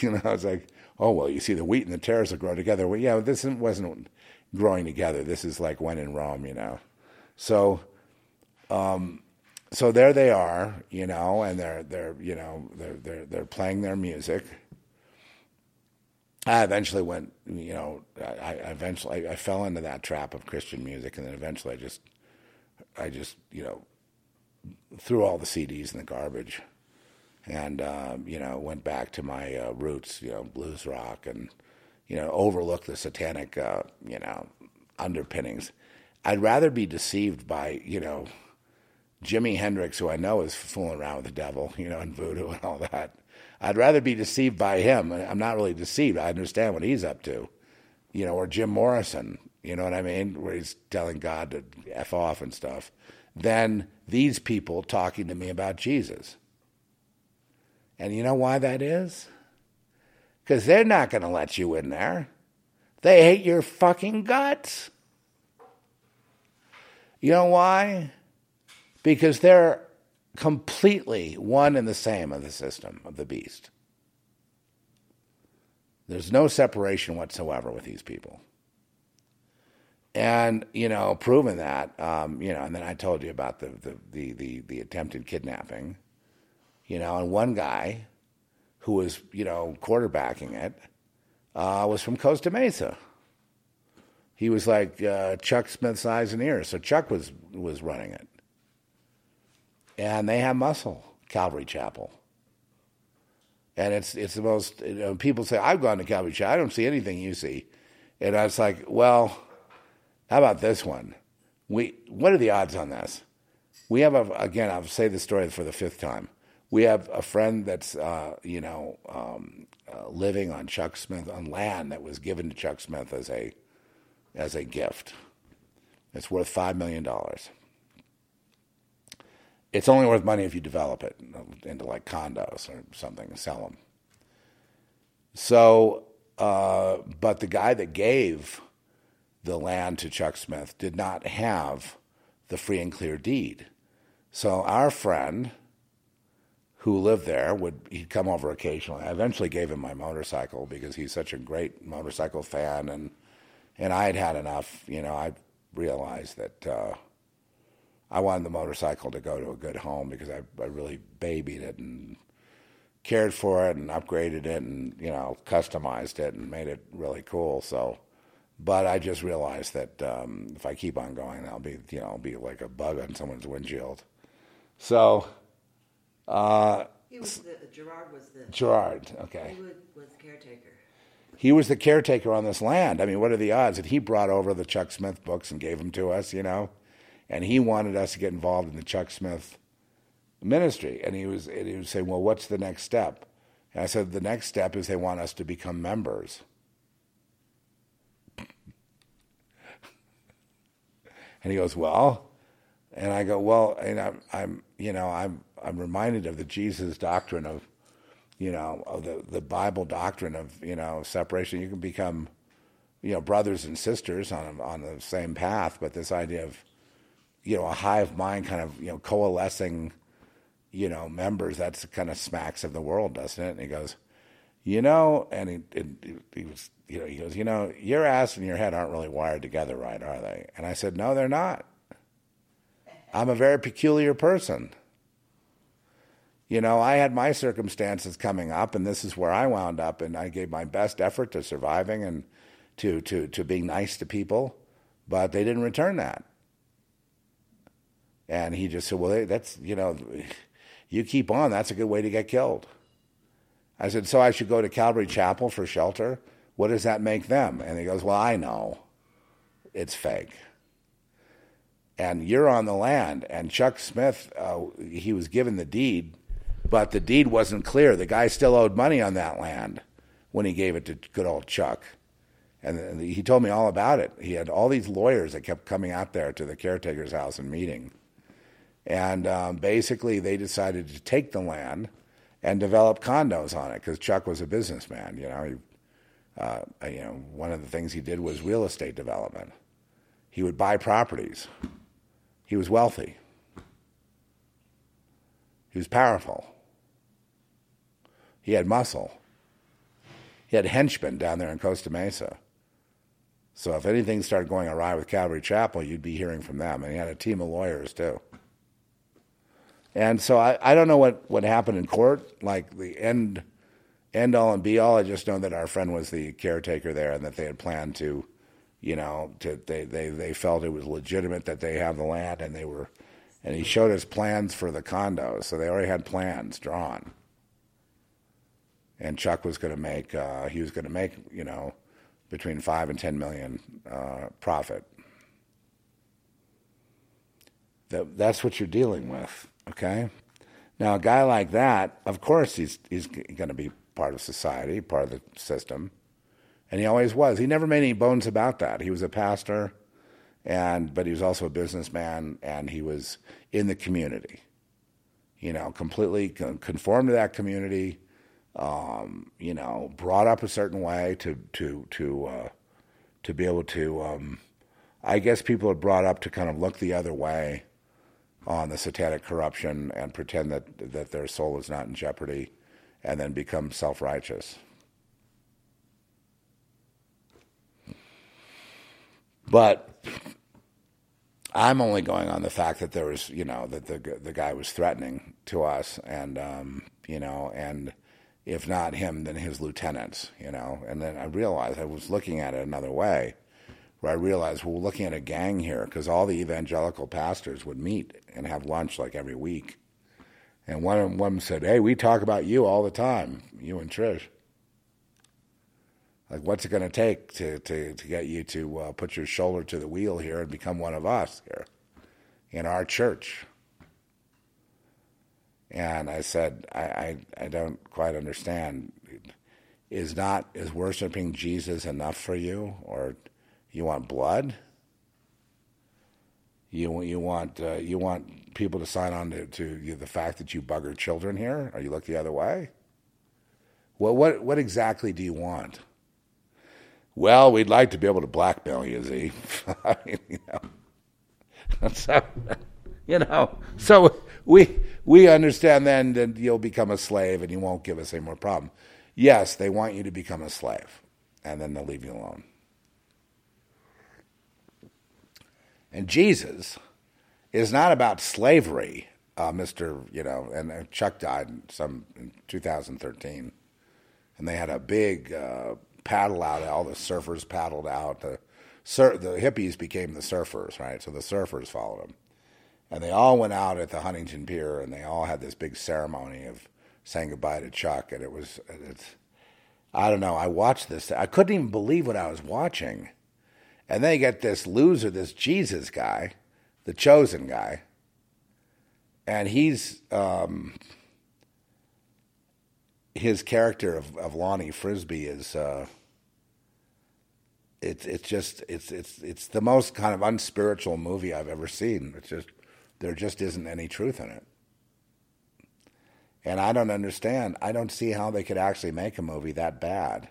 You know, it's like, oh well, you see the wheat and the tares will grow together. Well, yeah, this wasn't growing together. This is like when in Rome, you know. So, um, so there they are, you know, and they're they're you know they're they're they're playing their music. I eventually went, you know, I, I eventually I, I fell into that trap of Christian music, and then eventually I just, I just, you know, threw all the CDs in the garbage, and um, you know went back to my uh, roots, you know, blues rock, and you know overlooked the satanic, uh, you know, underpinnings. I'd rather be deceived by you know Jimi Hendrix, who I know is fooling around with the devil, <laughs> you know, and voodoo and all that. I'd rather be deceived by him. I'm not really deceived. I understand what he's up to, you know, or Jim Morrison, you know what I mean, where he's telling God to f off and stuff, than these people talking to me about Jesus. And you know why that is? Because they're not going to let you in there. They hate your fucking guts. You know why? Because they're completely one and the same of the system, of the beast. There's no separation whatsoever with these people. And, you know, proving that, um, you know, and then I told you about the, the, the, the, the attempted kidnapping, you know, and one guy who was, you know, quarterbacking it uh, was from Costa Mesa. He was like uh, Chuck Smith's eyes and ears. So Chuck was, was running it and they have muscle, Calvary Chapel. And it's it's the most you know, people say I've gone to Calvary Chapel. I don't see anything you see, and I was like, well, how about this one? We what are the odds on this? We have a, again. I'll say the story for the fifth time. We have a friend that's uh, you know um, uh, living on Chuck Smith on land that was given to Chuck Smith as a as a gift. It's worth five million dollars it's only worth money if you develop it into like condos or something and sell them. So, uh, but the guy that gave the land to Chuck Smith did not have the free and clear deed. So our friend who lived there would he'd come over occasionally. I eventually gave him my motorcycle because he's such a great motorcycle fan and and I had had enough, you know, I realized that uh, I wanted the motorcycle to go to a good home because I, I really babied it and cared for it and upgraded it and you know customized it and made it really cool. So, but I just realized that um, if I keep on going, I'll be you know I'll be like a bug on someone's windshield. So, uh, he was the, Gerard was the Gerard. Okay, he was the caretaker. He was the caretaker on this land. I mean, what are the odds that he brought over the Chuck Smith books and gave them to us? You know and he wanted us to get involved in the Chuck Smith ministry. And he was, and he was saying, "Well, what's the next step?" And I said, "The next step is they want us to become members." <laughs> and he goes, "Well," and I go, "Well," and I'm, I'm, you know, I'm, I'm reminded of the Jesus doctrine of, you know, of the the Bible doctrine of, you know, separation. You can become, you know, brothers and sisters on on the same path, but this idea of you know, a hive mind kind of, you know, coalescing, you know, members, that's kind of smacks of the world, doesn't it? And he goes, you know, and he, he, he was, you know, he goes, you know, your ass and your head aren't really wired together, right? Are they? And I said, no, they're not. I'm a very peculiar person. You know, I had my circumstances coming up, and this is where I wound up, and I gave my best effort to surviving and to to to being nice to people, but they didn't return that. And he just said, Well, that's, you know, you keep on. That's a good way to get killed. I said, So I should go to Calvary Chapel for shelter? What does that make them? And he goes, Well, I know. It's fake. And you're on the land. And Chuck Smith, uh, he was given the deed, but the deed wasn't clear. The guy still owed money on that land when he gave it to good old Chuck. And he told me all about it. He had all these lawyers that kept coming out there to the caretaker's house and meeting. And um, basically, they decided to take the land and develop condos on it because Chuck was a businessman. You know, he, uh, you know, one of the things he did was real estate development. He would buy properties. He was wealthy. He was powerful. He had muscle. He had henchmen down there in Costa Mesa. So if anything started going awry with Calvary Chapel, you'd be hearing from them. And he had a team of lawyers too. And so I, I don't know what, what happened in court, like the end end all and be all. I just know that our friend was the caretaker there and that they had planned to, you know, to they, they, they felt it was legitimate that they have the land and they were and he showed us plans for the condos. So they already had plans drawn. And Chuck was going to make, uh, he was going to make, you know, between five and 10 million uh, profit. That, that's what you're dealing with, okay? Now, a guy like that, of course, he's, he's going to be part of society, part of the system. And he always was. He never made any bones about that. He was a pastor and but he was also a businessman and he was in the community you know completely conformed to that community um, you know brought up a certain way to to to uh, to be able to um, I guess people are brought up to kind of look the other way on the satanic corruption and pretend that that their soul is not in jeopardy and then become self-righteous but I'm only going on the fact that there was, you know, that the the guy was threatening to us, and um, you know, and if not him, then his lieutenants, you know. And then I realized I was looking at it another way, where I realized well, we're looking at a gang here because all the evangelical pastors would meet and have lunch like every week, and one of them said, "Hey, we talk about you all the time, you and Trish." Like, what's it going to take to, to, to get you to uh, put your shoulder to the wheel here and become one of us here in our church? And I said, I, I, I don't quite understand. Is not is worshiping Jesus enough for you, or you want blood? You you want uh, you want people to sign on to, to the fact that you bugger children here, or you look the other way? Well, what what exactly do you want? Well, we'd like to be able to blackmail you, Z. <laughs> I mean, you know. <laughs> So, you know, so we we understand then that you'll become a slave and you won't give us any more problem. Yes, they want you to become a slave, and then they'll leave you alone. And Jesus is not about slavery, uh, Mister. You know, and Chuck died in some in 2013, and they had a big. Uh, paddle out. All the surfers paddled out. The sur- the hippies became the surfers, right? So the surfers followed them, and they all went out at the Huntington Pier, and they all had this big ceremony of saying goodbye to Chuck. And it was it's I don't know. I watched this. I couldn't even believe what I was watching. And then you get this loser, this Jesus guy, the chosen guy, and he's. Um, his character of, of Lonnie Frisbee is uh, it's it's just it's it's it's the most kind of unspiritual movie I've ever seen. It's just there just isn't any truth in it. And I don't understand. I don't see how they could actually make a movie that bad.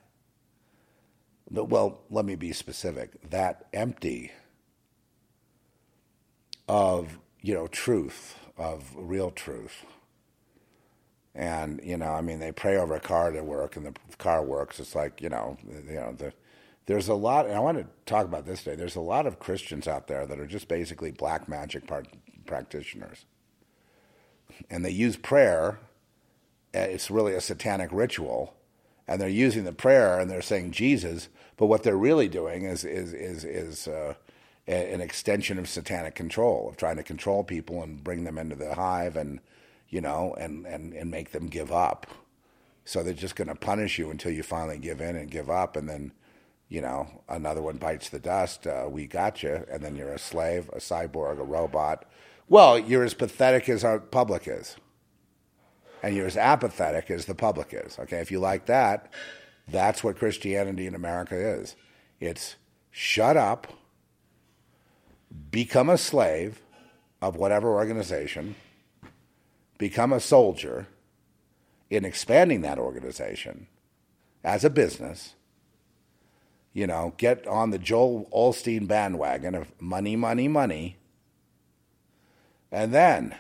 Well, let me be specific. That empty of, you know, truth, of real truth. And you know, I mean, they pray over a car to work, and the car works. It's like you know, you know, the, there's a lot. And I want to talk about this today. There's a lot of Christians out there that are just basically black magic part, practitioners, and they use prayer. It's really a satanic ritual, and they're using the prayer and they're saying Jesus, but what they're really doing is is is is uh, an extension of satanic control, of trying to control people and bring them into the hive and you know, and, and, and make them give up. So they're just going to punish you until you finally give in and give up. And then, you know, another one bites the dust. Uh, we got you. And then you're a slave, a cyborg, a robot. Well, you're as pathetic as our public is. And you're as apathetic as the public is. Okay, if you like that, that's what Christianity in America is. It's shut up, become a slave of whatever organization become a soldier in expanding that organization as a business, you know, get on the Joel Osteen bandwagon of money, money, money. And then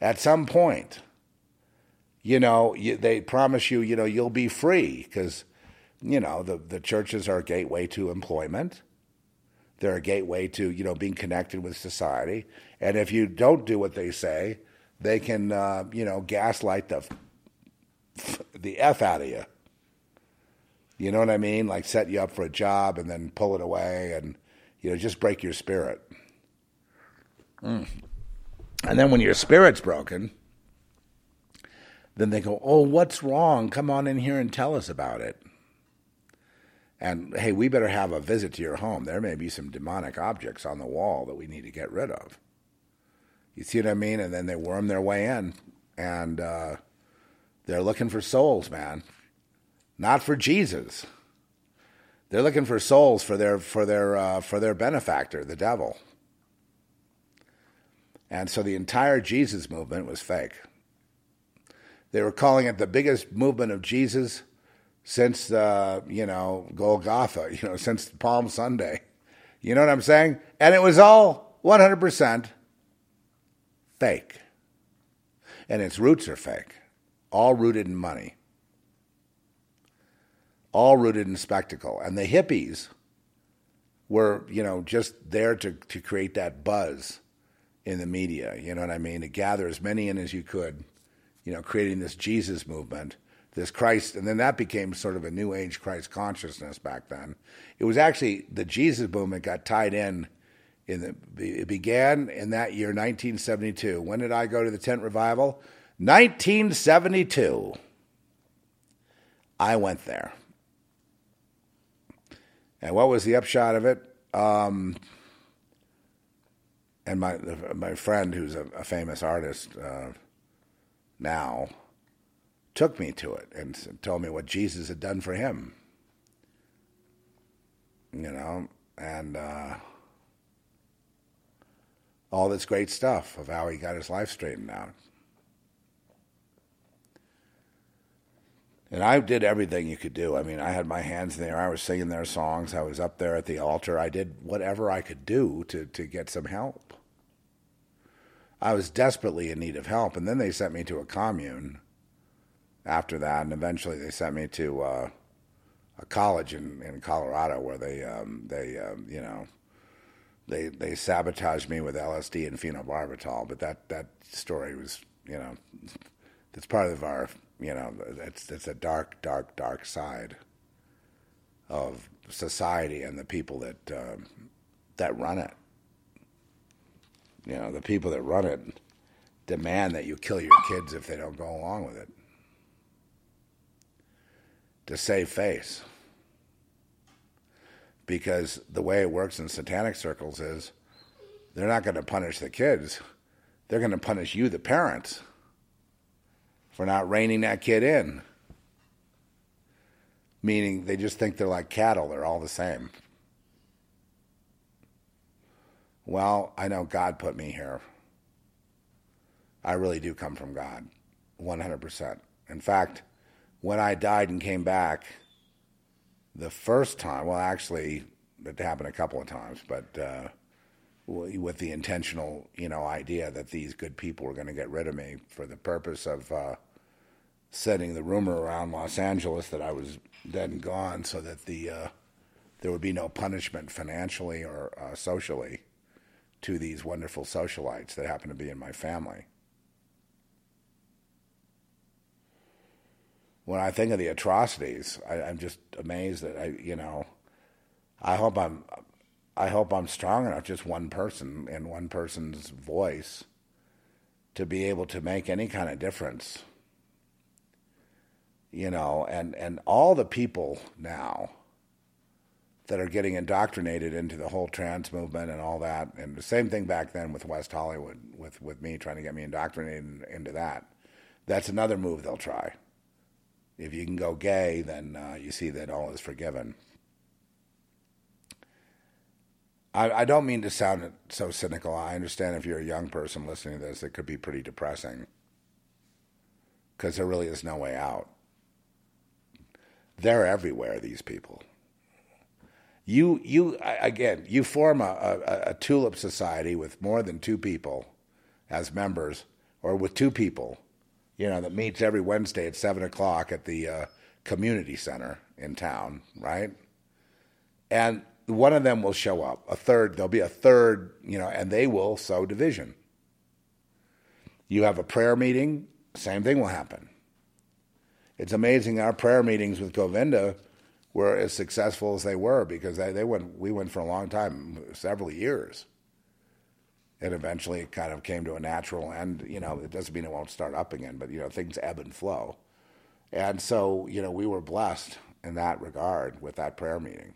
at some point, you know, you, they promise you, you know, you'll be free because you know, the, the churches are a gateway to employment. They're a gateway to, you know, being connected with society. And if you don't do what they say, they can, uh, you know, gaslight the, the F out of you. You know what I mean? Like set you up for a job and then pull it away and, you know, just break your spirit. Mm. And then when your spirit's broken, then they go, Oh, what's wrong? Come on in here and tell us about it. And hey, we better have a visit to your home. There may be some demonic objects on the wall that we need to get rid of. You see what I mean? And then they worm their way in and uh, they're looking for souls, man. Not for Jesus. They're looking for souls for their for their uh, for their benefactor, the devil. And so the entire Jesus movement was fake. They were calling it the biggest movement of Jesus since uh, you know Golgotha, <laughs> you know, since Palm Sunday. You know what I'm saying? And it was all 100% fake. And its roots are fake, all rooted in money, all rooted in spectacle. And the hippies were, you know, just there to, to create that buzz in the media. You know what I mean? To gather as many in as you could, you know, creating this Jesus movement, this Christ, and then that became sort of a new age Christ consciousness back then. It was actually the Jesus movement got tied in. The, it began in that year, 1972. When did I go to the tent revival? 1972. I went there. And what was the upshot of it? Um, and my my friend, who's a, a famous artist uh, now, took me to it and told me what Jesus had done for him. You know, and uh, all this great stuff of how he got his life straightened out. And I did everything you could do. I mean, I had my hands in there. I was singing their songs. I was up there at the altar. I did whatever I could do to, to get some help. I was desperately in need of help. And then they sent me to a commune after that. And eventually they sent me to uh, a college in, in Colorado where they, um, they um, you know, they, they sabotaged me with LSD and phenobarbital. But that, that story was, you know, that's part of our you know, it's it's a dark, dark, dark side of society and the people that uh, that run it. You know, the people that run it demand that you kill your kids if they don't go along with it to save face. Because the way it works in satanic circles is they're not going to punish the kids, they're going to punish you, the parents for not reining that kid in. Meaning they just think they're like cattle, they're all the same. Well, I know God put me here. I really do come from God, 100%. In fact, when I died and came back, the first time, well, actually, it happened a couple of times, but uh, with the intentional, you know, idea that these good people were going to get rid of me for the purpose of uh, setting the rumor around Los Angeles that I was dead and gone, so that the uh, there would be no punishment financially or uh, socially to these wonderful socialites that happened to be in my family. When I think of the atrocities, I, I'm just amazed that I, you know, I hope I'm I hope I'm strong enough, just one person and one person's voice, to be able to make any kind of difference. You know, and, and all the people now that are getting indoctrinated into the whole trans movement and all that, and the same thing back then with West Hollywood, with, with me trying to get me indoctrinated into that. That's another move they'll try. If you can go gay, then uh, you see that all is forgiven. I, I don't mean to sound so cynical. I understand if you're a young person listening to this, it could be pretty depressing because there really is no way out. They're everywhere. These people. You you again. You form a, a, a tulip society with more than two people as members, or with two people, you know, that meets every Wednesday at seven o'clock at the uh, community center in town, right? And one of them will show up. A third, there'll be a third, you know, and they will sow division. You have a prayer meeting, same thing will happen. It's amazing our prayer meetings with Govinda were as successful as they were because they, they went we went for a long time, several years. And eventually it kind of came to a natural end. You know, it doesn't mean it won't start up again, but you know, things ebb and flow. And so, you know, we were blessed in that regard with that prayer meeting.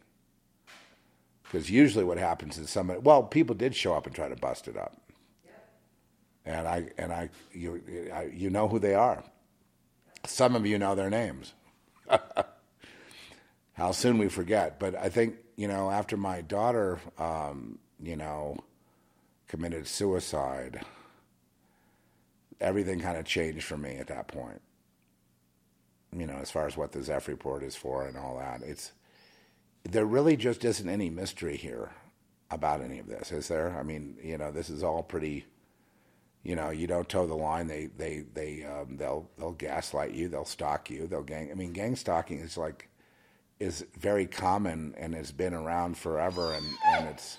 Because usually what happens is somebody, well, people did show up and try to bust it up. And I, and I, you, I, you know who they are. Some of you know their names. <laughs> How soon we forget. But I think, you know, after my daughter, um, you know, committed suicide, everything kind of changed for me at that point. You know, as far as what the Zeph report is for and all that. It's, there really just isn't any mystery here about any of this, is there? I mean, you know, this is all pretty. You know, you don't toe the line. They they they um, they'll they'll gaslight you. They'll stalk you. They'll gang. I mean, gang stalking is like is very common and has been around forever. And and it's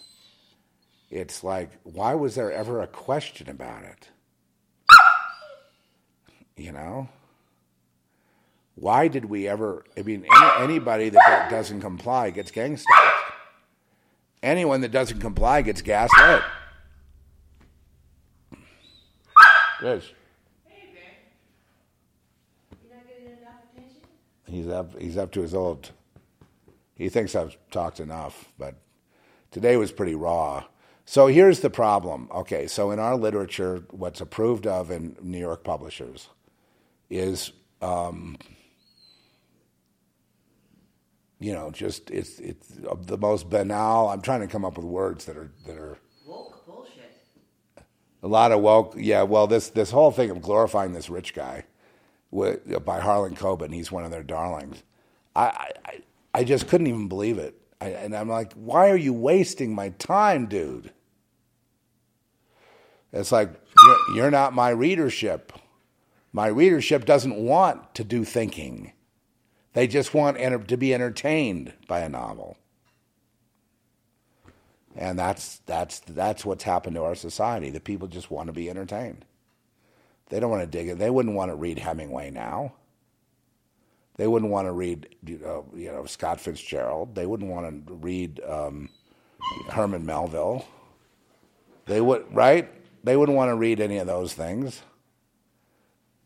it's like, why was there ever a question about it? You know, why did we ever? I mean, any, anybody that doesn't comply gets gang stalked. Anyone that doesn't comply gets gaslit. Rich. Hey, man. You're not enough attention? he's up. He's up to his old. He thinks I've talked enough, but today was pretty raw. So here's the problem. Okay, so in our literature, what's approved of in New York publishers is, um, you know, just it's it's the most banal. I'm trying to come up with words that are that are Woke bullshit. a lot of woke. Yeah, well, this this whole thing of glorifying this rich guy with, by Harlan Coben, he's one of their darlings. I I, I just couldn't even believe it, I, and I'm like, why are you wasting my time, dude? It's like you're, you're not my readership. My readership doesn't want to do thinking. They just want enter- to be entertained by a novel. And that's, that's, that's what's happened to our society. The people just want to be entertained. They don't want to dig it. They wouldn't want to read Hemingway now. They wouldn't want to read, you know, you know Scott Fitzgerald. They wouldn't want to read um, Herman Melville. They would, right? They wouldn't want to read any of those things.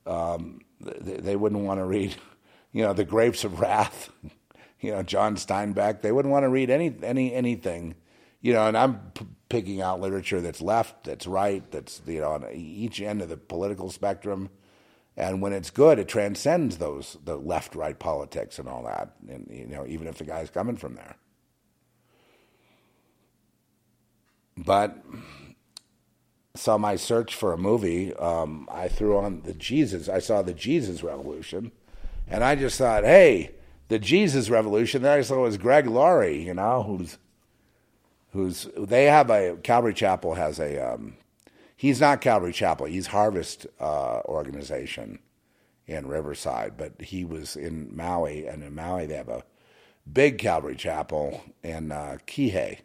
Um, they, they wouldn't want to read, you know, The Grapes of Wrath, <laughs> you know, John Steinbeck. They wouldn't want to read any, any anything, you know. And I'm p- picking out literature that's left, that's right, that's you know on each end of the political spectrum. And when it's good, it transcends those the left right politics and all that. And you know, even if the guy's coming from there. But so my search for a movie, um, I threw on the Jesus. I saw the Jesus Revolution, and I just thought, hey, the Jesus Revolution. Then I saw it was Greg Laurie, you know, who's who's they have a Calvary Chapel has a. Um, he's not Calvary Chapel. He's Harvest uh, organization in Riverside, but he was in Maui, and in Maui they have a big Calvary Chapel in uh, Kihei,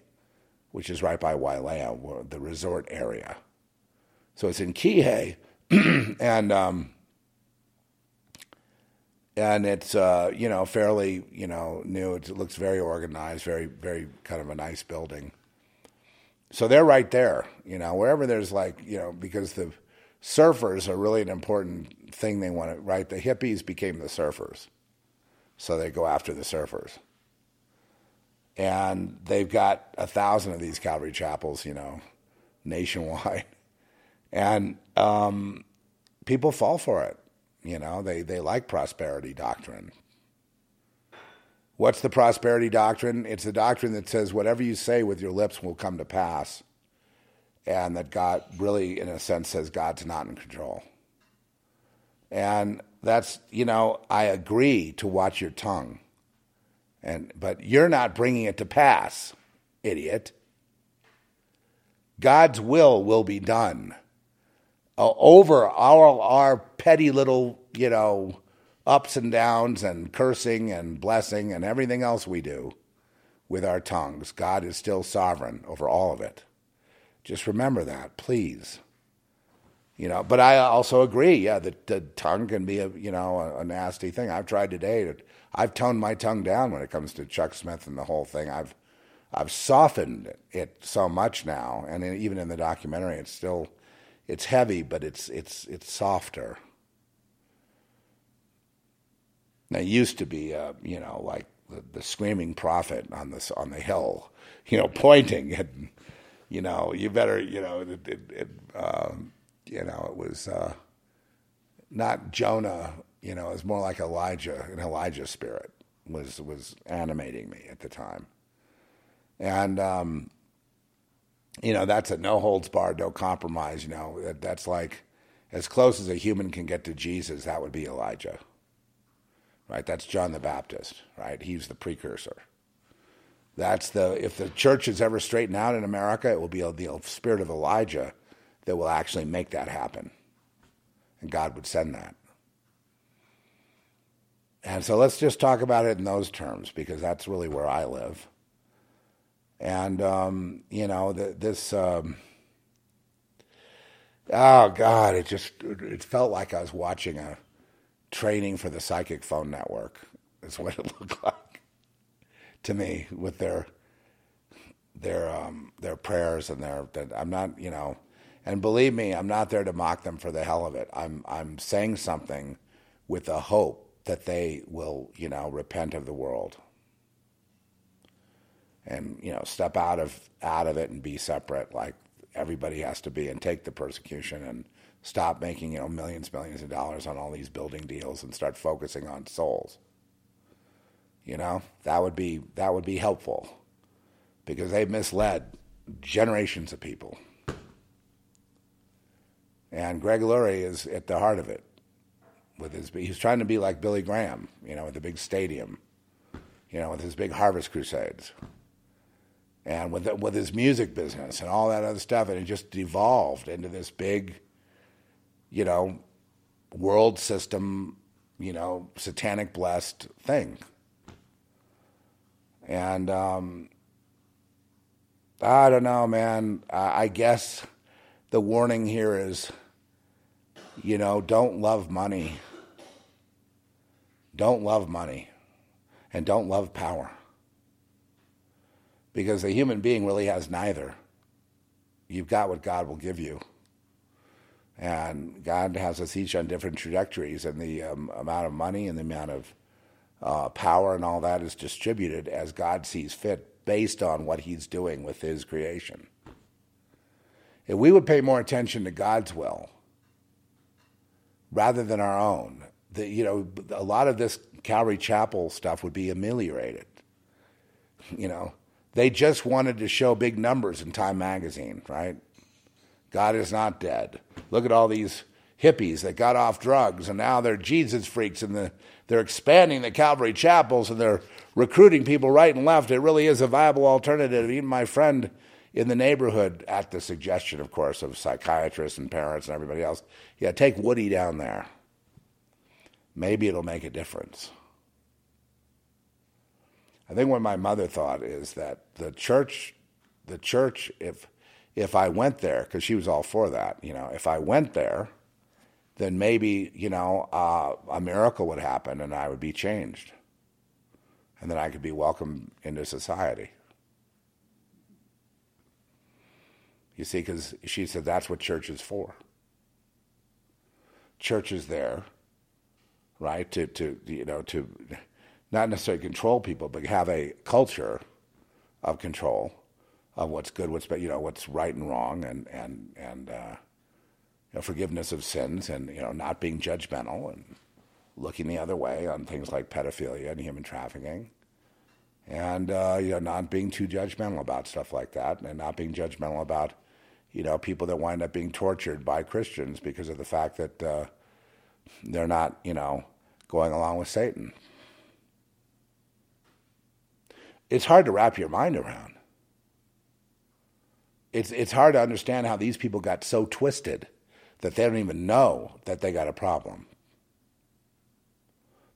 which is right by Wailea, the resort area. So it's in Kihei, <clears throat> and um, and it's uh, you know fairly you know new. It looks very organized, very very kind of a nice building. So they're right there, you know, wherever there's like you know because the surfers are really an important thing they want to right. The hippies became the surfers, so they go after the surfers. And they've got a thousand of these Calvary chapels, you know, nationwide <laughs> and um, people fall for it. You know, they they like prosperity doctrine. What's the prosperity doctrine? It's the doctrine that says whatever you say with your lips will come to pass, and that God really, in a sense, says God's not in control. And that's you know, I agree to watch your tongue, and but you're not bringing it to pass, idiot. God's will will be done uh, over our our petty little you know ups and downs and cursing and blessing and everything else we do with our tongues, God is still sovereign over all of it. Just remember that, please. You know, but I also agree. Yeah, the, the tongue can be a you know a, a nasty thing. I've tried today. To, I've toned my tongue down when it comes to Chuck Smith and the whole thing. I've I've softened it so much now, and even in the documentary, it's still it's heavy, but it's it's it's softer. Now, it used to be, uh, you know, like the, the, screaming prophet on the on the hill, you know, pointing and, you know, you better, you know, it, it, it um, you know, it was uh, not Jonah, you know, it was more like Elijah, an Elijah spirit was was animating me at the time. And, um, you know, that's a no holds barred, no compromise. You know, that, that's like as close as a human can get to Jesus, that would be Elijah. Right? That's John the Baptist, right? He's the precursor. That's the, if the church is ever straightened out in America, it will be the spirit of Elijah that will actually make that happen. And God would send that. And so let's just talk about it in those terms because that's really where I live. And, um, you know, the, this, um, oh God, it just, it felt like I was watching a training for the psychic phone network, is what it <laughs> looked like to me with their, their, um, their prayers and their, that I'm not, you know, and believe me, I'm not there to mock them for the hell of it. I'm, I'm saying something with a hope that they will, you know, repent of the world and you know step out of out of it and be separate. Like everybody has to be and take the persecution and stop making you know millions millions of dollars on all these building deals and start focusing on souls. You know that would be that would be helpful because they've misled generations of people. And Greg Laurie is at the heart of it with his he's trying to be like Billy Graham you know with the big stadium you know with his big harvest crusades and with with his music business and all that other stuff, and it just evolved into this big, you know, world system, you know, satanic blessed thing. And um, I don't know, man. I guess the warning here is, you know, don't love money. Don't love money, and don't love power because a human being really has neither. You've got what God will give you. And God has us each on different trajectories, and the um, amount of money and the amount of uh, power and all that is distributed as God sees fit based on what He's doing with His creation. If we would pay more attention to God's will rather than our own, the, you know, a lot of this Calvary Chapel stuff would be ameliorated. <laughs> You know, they just wanted to show big numbers in Time magazine, right? God is not dead. Look at all these hippies that got off drugs and now they're Jesus freaks and the, they're expanding the Calvary chapels and they're recruiting people right and left. It really is a viable alternative. Even my friend in the neighborhood, at the suggestion, of course, of psychiatrists and parents and everybody else, yeah, take Woody down there. Maybe it'll make a difference. I think what my mother thought is that the church, the church, if if I went there, because she was all for that, you know, if I went there, then maybe you know uh, a miracle would happen and I would be changed, and then I could be welcomed into society. You see, because she said that's what church is for. Church is there, right? To to you know to not necessarily control people, but have a culture of control of what's good, what's you know what's right and wrong, and and and uh, you know, forgiveness of sins, and you know not being judgmental and looking the other way on things like pedophilia and human trafficking, and uh, you know not being too judgmental about stuff like that, and not being judgmental about you know people that wind up being tortured by Christians because of the fact that uh, they're not you know going along with Satan it's hard to wrap your mind around. It's, it's hard to understand how these people got so twisted that they don't even know that they got a problem.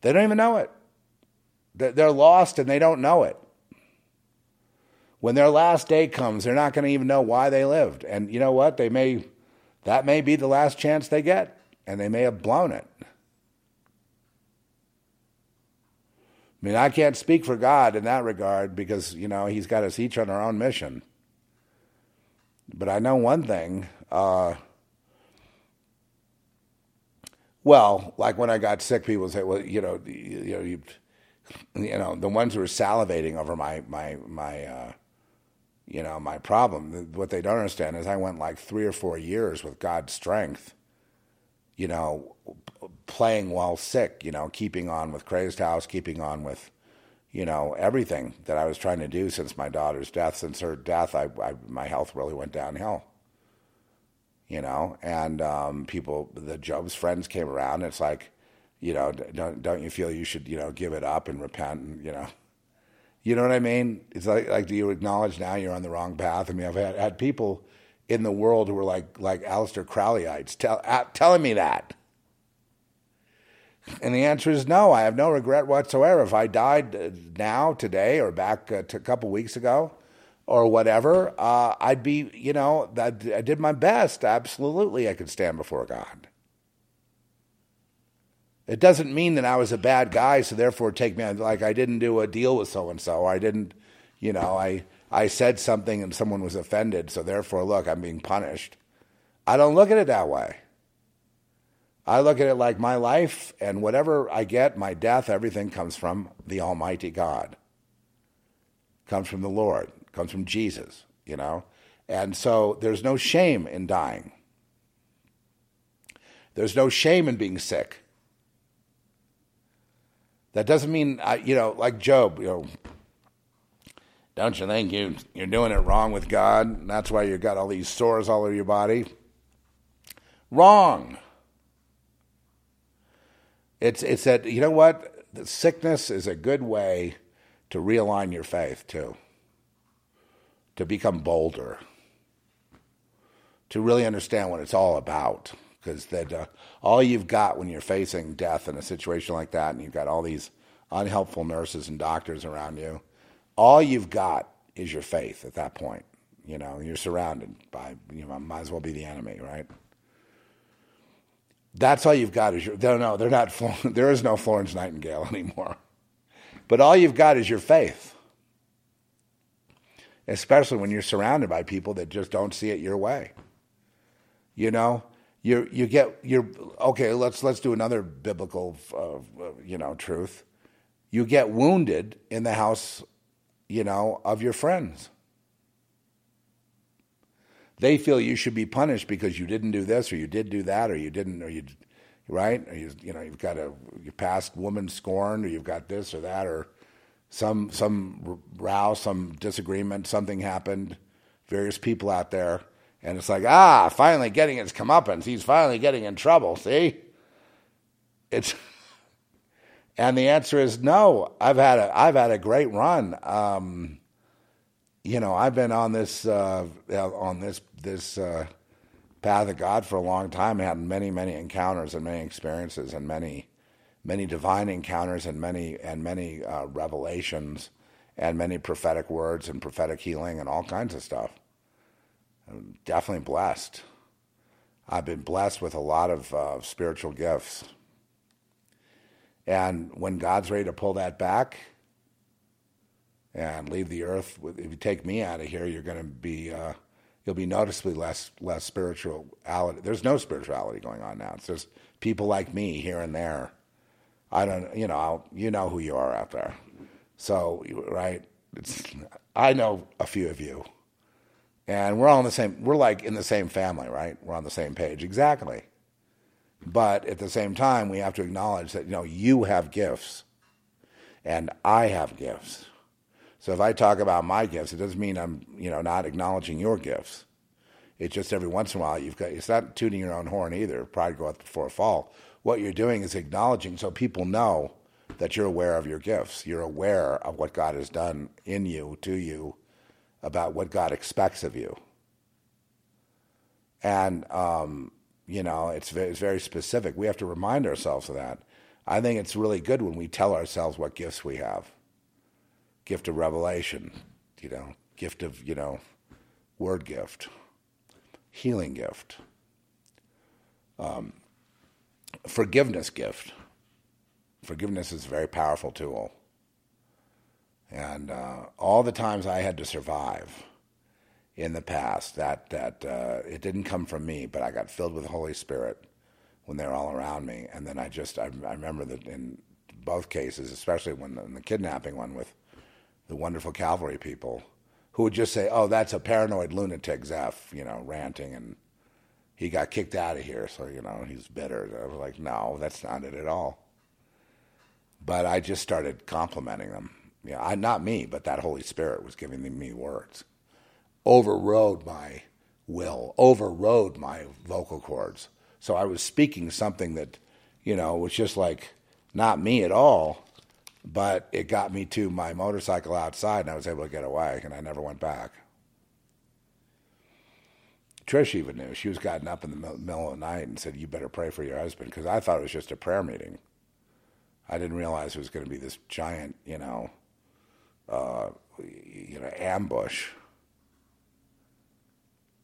They don't even know it. They're lost and they don't know it. When their last day comes, they're not going to even know why they lived. And you know what? They may, that may be the last chance they get, and they may have blown it. I mean, I can't speak for God in that regard because, you know, He's got us each on our own mission. But I know one thing. Uh, well, like when I got sick, people say, "Well, you know, you, know, you, you know, the ones who are salivating over my my my, uh, you know, my problem. What they don't understand is I went like three or four years with God's strength, you know, playing while sick, you know, keeping on with Crazed House, keeping on with, you know, everything that I was trying to do since my daughter's death. Since her death, I, I my health really went downhill you know, and um, people, the Job's friends came around. It's like, you know, don't don't you feel you should, you know, give it up and repent, and you know, you know what I mean? It's like like do you acknowledge now you're on the wrong path? I mean, I've had, had people in the world who are like like Aleister Crowleyites tell, telling me that. And the answer is no. I have no regret whatsoever. If I died uh, now, today, or back uh, a couple weeks ago, or whatever, uh, I'd be, you know, I did my best. Absolutely, I could stand before God. It doesn't mean that I was a bad guy, so therefore take me like I didn't do a deal with so and so. I didn't, you know, I I said something and someone was offended, so therefore, look, I'm being punished. I don't look at it that way. I look at it like my life and whatever I get, my death, everything comes from the Almighty God. Comes from the Lord comes from Jesus, you know? And so there's no shame in dying. There's no shame in being sick. That doesn't mean, you know, like Job, you know, don't you think you, you're doing it wrong with God? And that's why you've got all these sores all over your body? Wrong. It's, it's that, you know what? The sickness is a good way to realign your faith, too to become bolder, to really understand what it's all about. Because that uh, all you've got when you're facing death in a situation like that, and you've got all these unhelpful nurses and doctors around you, all you've got is your faith at that point. You know, you're surrounded by, you know, might as well be the enemy, right? That's all you've got is your, no, no, they're not, <laughs> there is no Florence Nightingale anymore. But all you've got is your faith especially when you're surrounded by people that just don't see it your way. You know, you you get you're okay. Let's let's do another biblical, uh, you know, truth. You get wounded in the house, you know, of your friends. They feel you should be punished because you didn't do this or you did do that or you didn't or you, right? Or you you know you've got a passed woman scorned or you've got this or that or some some row, some disagreement, something happened, various people out there, and it's like, ah, finally getting his comeuppance. He's finally getting in trouble. See, it's, and the answer is no. I've had a I've had a great run. Um, you know, I've been on this uh, on this this uh, path of God for a long time. I had many many encounters and many experiences and many many divine encounters and many and many uh, revelations and many prophetic words and prophetic healing and all kinds of stuff. I'm definitely blessed. I've been blessed with a lot of uh, spiritual gifts. And when God's ready to pull that back and leave the earth, if you take me out of here, you're going to be uh, you'll be noticeably less less spirituality. There's no spirituality going on now. It's just people like me here and there I don't, you know, I'll, you know who you are out there. So, right, it's, I know a few of you, and we're all in the same. We're like in the same family, right? We're on the same page, exactly. But at the same time, we have to acknowledge that you know you have gifts, and I have gifts. So if I talk about my gifts, it doesn't mean I'm you know not acknowledging your gifts. It's just every once in a while you've got. It's not tooting your own horn either. Pride goeth before a fall what you're doing is acknowledging so people know that you're aware of your gifts. You're aware of what God has done in you, to you, about what God expects of you. And, um, you know, it's very, it's very specific. We have to remind ourselves of that. I think it's really good when we tell ourselves what gifts we have. Gift of revelation, you know, gift of, you know, word gift, healing gift, um, forgiveness gift. Forgiveness is a very powerful tool. And uh, all the times I had to survive in the past, that, that uh, it didn't come from me, but I got filled with the Holy Spirit when they were all around me. And then I just, I, I remember that in both cases, especially when in the kidnapping one with the wonderful cavalry people, who would just say, "Oh, that's a paranoid lunatic, Zeph," you know, ranting, and he got kicked out of here, so you know he's bitter. I was like, "No, that's not it at all." But I just started complimenting them. Yeah, I, not me, but that Holy Spirit was giving me words. Overrode my will, overrode my vocal cords. So I was speaking something that, you know, was just like not me at all, but it got me to my motorcycle outside and I was able to get away and I never went back. Trish even knew. She was gotten up in the middle of the night and said, You better pray for your husband because I thought it was just a prayer meeting. I didn't realize it was going to be this giant, you know, uh, you know, ambush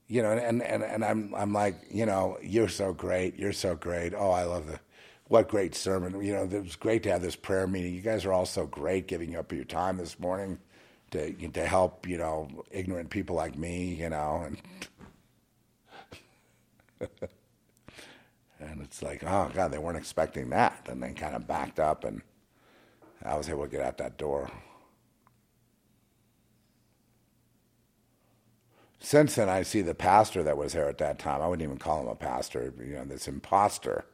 you know, and, and, and I'm, I'm like, you know, you're so great. You're so great. Oh, I love the, what great sermon. You know, it was great to have this prayer meeting. You guys are all so great giving up your time this morning to, to help, you know, ignorant people like me, you know, and, <laughs> and it's like, oh God, they weren't expecting that. And they kind of backed up and I was able to get out that door. Since then, I see the pastor that was there at that time. I wouldn't even call him a pastor. You know, this impostor,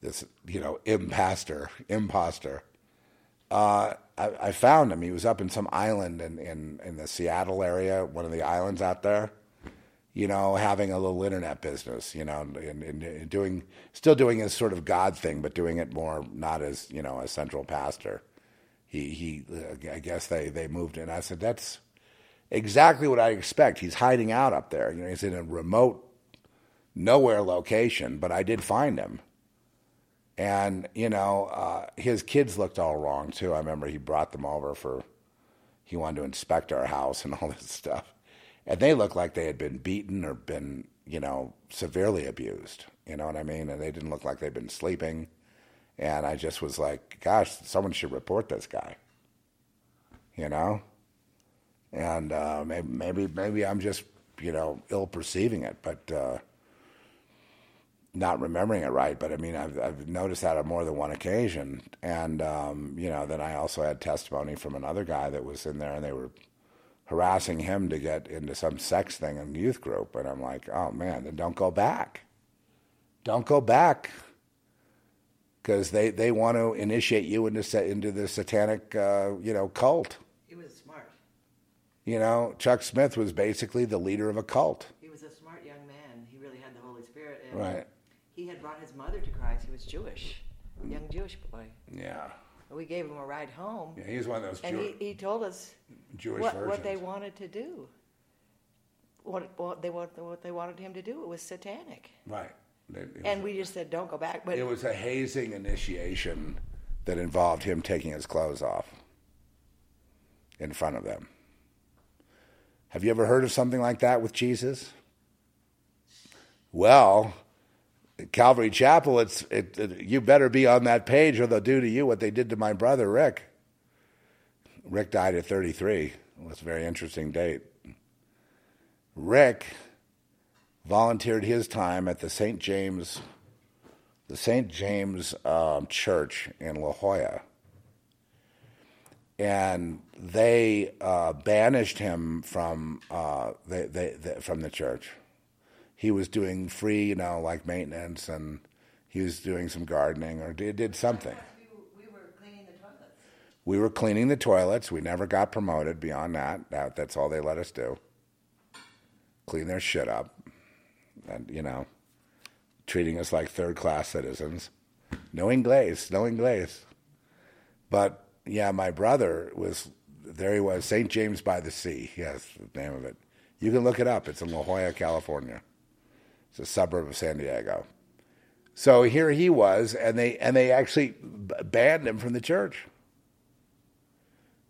this you know, impostor, <laughs> impostor. Uh, I, I, found him. He was up in some island in, in, in the Seattle area, one of the islands out there. You know, having a little internet business. You know, and, and, and doing still doing his sort of God thing, but doing it more not as you know a central pastor. He he. I guess they they moved in. I said that's exactly what I expect. He's hiding out up there. You know, he's in a remote, nowhere location, but I did find him. And, you know, uh, his kids looked all wrong, too. I remember he brought them over for, he wanted to inspect our house and <laughs> all this stuff. And they looked like they had been beaten or been, you know, severely abused. You know what I mean? And they didn't look like they'd been sleeping. And I just was like, gosh, someone should report this guy. You know? And uh, maybe, maybe I'm just you know ill perceiving it, but uh, not remembering it right. But I mean, I've, I've noticed that on more than one occasion, and um, you know, then I also had testimony from another guy that was in there, and they were harassing him to get into some sex thing in youth group, and I'm like, oh man, then don't go back, don't go back. Because they, they want to initiate you into into the satanic uh, you know cult. You know, Chuck Smith was basically the leader of a cult. He was a smart young man. He really had the Holy Spirit. And right. He had brought his mother to Christ. He was Jewish, a young Jewish boy. Yeah. We gave him a ride home. Yeah, he's one of those. And Jew- he, he told us Jewish what, what they wanted to do. What, what they what, what they wanted him to do. It was satanic. Right. It, it and was, we just said, "Don't go back." But it was a hazing initiation that involved him taking his clothes off in front of them. Have you ever heard of something like that with Jesus? Well, Calvary Chapel, it's it, it, you better be on that page or they'll do to you what they did to my brother Rick. Rick died at 33. Well, it's a very interesting date. Rick volunteered his time at the St. James, the St. James um, Church in La Jolla and they uh, banished him from uh, they, they, they, from the church. He was doing free, you know, like maintenance, and he was doing some gardening or did, did something. We, we were cleaning the toilets. We were cleaning the toilets. We never got promoted beyond that. that that's all they let us do. Clean their shit up, and you know, treating us like third class citizens. No inglés, no inglés. But yeah, my brother was there. He was St. James by the Sea. Yes, the name of it. You can look it up. It's in La Jolla, California. It's a suburb of San Diego. So here he was, and they and they actually banned him from the church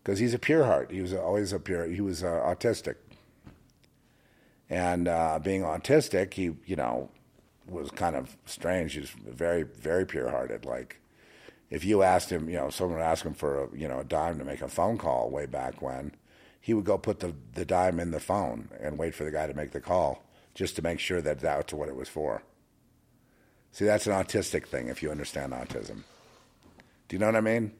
because he's a pure heart. He was always a pure. He was uh, autistic, and uh, being autistic, he you know was kind of strange. He's very very pure hearted. Like if you asked him, you know, someone would ask him for a, you know a dime to make a phone call way back when, he would go put the the dime in the phone and wait for the guy to make the call just to make sure that that's what it was for. See, that's an autistic thing if you understand autism. Do you know what I mean?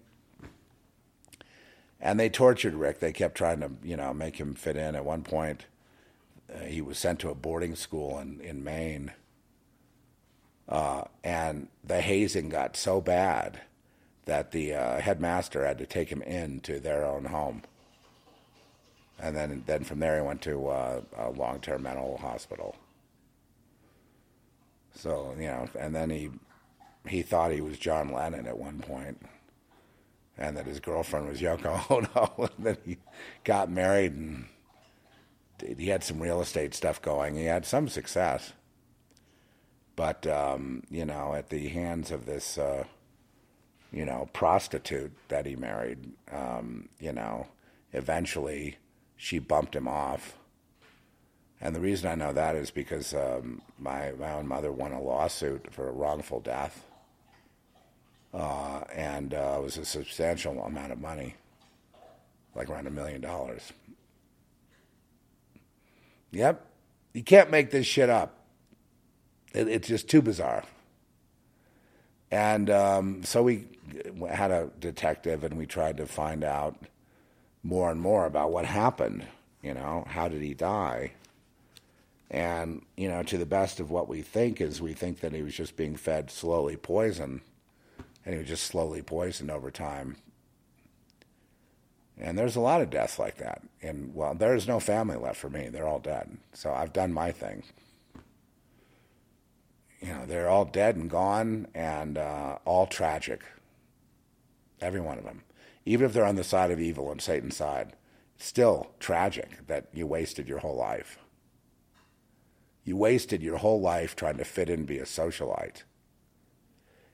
And they tortured Rick. They kept trying to, you know, make him fit in. At one point, uh, he was sent to a boarding school in, in Maine. Uh, and the hazing got so bad that the uh, headmaster had to take him into their own home. And then, then from there, he went to uh, a long term mental hospital. So you know, and then he he thought he was John Lennon at one point, and that his girlfriend was Yoko <laughs> Ono. and then he got married, and he had some real estate stuff going. He had some success, but um, you know, at the hands of this. Uh, you know, prostitute that he married, um, you know, eventually she bumped him off and the reason I know that is because um, my my own mother won a lawsuit for a wrongful death, uh, and uh, it was a substantial amount of money, like around a million dollars. Yep, you can't make this shit up. It, it's just too bizarre. And um, so we had a detective, and we tried to find out more and more about what happened. You know, how did he die? And, you know, to the best of what we think is we think that he was just being fed slowly poison, and he was just slowly poisoned over time. And there's a lot of deaths like that. And, well, there's no family left for me. They're all dead. So I've done my thing. You know, they're all dead and gone and uh, all tragic. Every one of them. Even if they're on the side of evil on Satan's side, still tragic that you wasted your whole life. You wasted your whole life trying to fit in and be a socialite.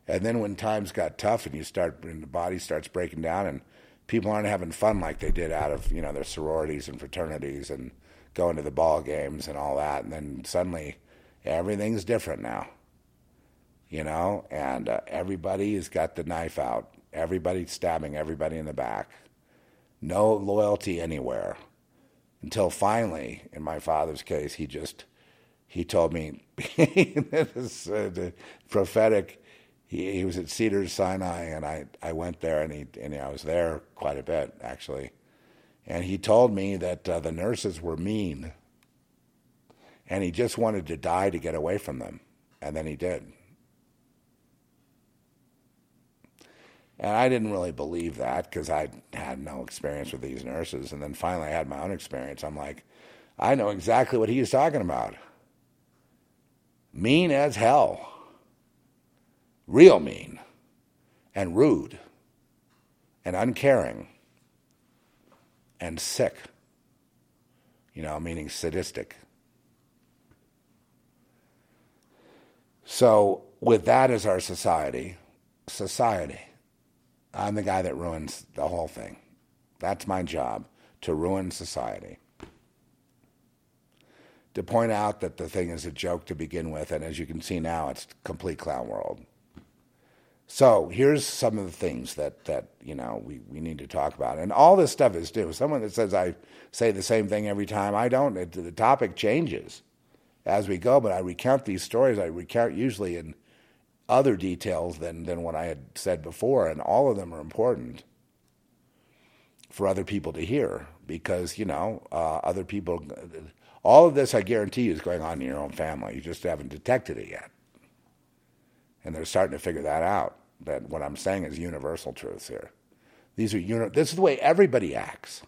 And then when times got tough and you start and the body starts breaking down and people aren't having fun like they did out of, you know, their sororities and fraternities and going to the ball games and all that and then suddenly everything's different now. You know, and uh, everybody has got the knife out. Everybody's stabbing everybody in the back. No loyalty anywhere. Until finally, in my father's case, he just he told me <laughs> this uh, prophetic. He, he was at Cedars Sinai, and I, I went there, and he and I was there quite a bit actually, and he told me that uh, the nurses were mean, and he just wanted to die to get away from them, and then he did. And I didn't really believe that because I had no experience with these nurses. And then finally, I had my own experience. I'm like, I know exactly what he's talking about mean as hell, real mean, and rude, and uncaring, and sick, you know, meaning sadistic. So, with that as our society, society, I'm the guy that ruins the whole thing. That's my job, to ruin society to point out that the thing is a joke to begin with, and as you can see now, it's complete clown world. So here's some of the things that that you know we, we need to talk about, and all this stuff is new. Someone that says I say the same thing every time, I don't. It, the topic changes as we go, but I recount these stories. I recount usually in other details than than what I had said before, and all of them are important for other people to hear because you know uh, other people all of this, I guarantee you, is going on in your own family. You just haven't detected it yet. And they're starting to figure that out. That what I'm saying is universal truths here. These are uni- this is the way everybody acts.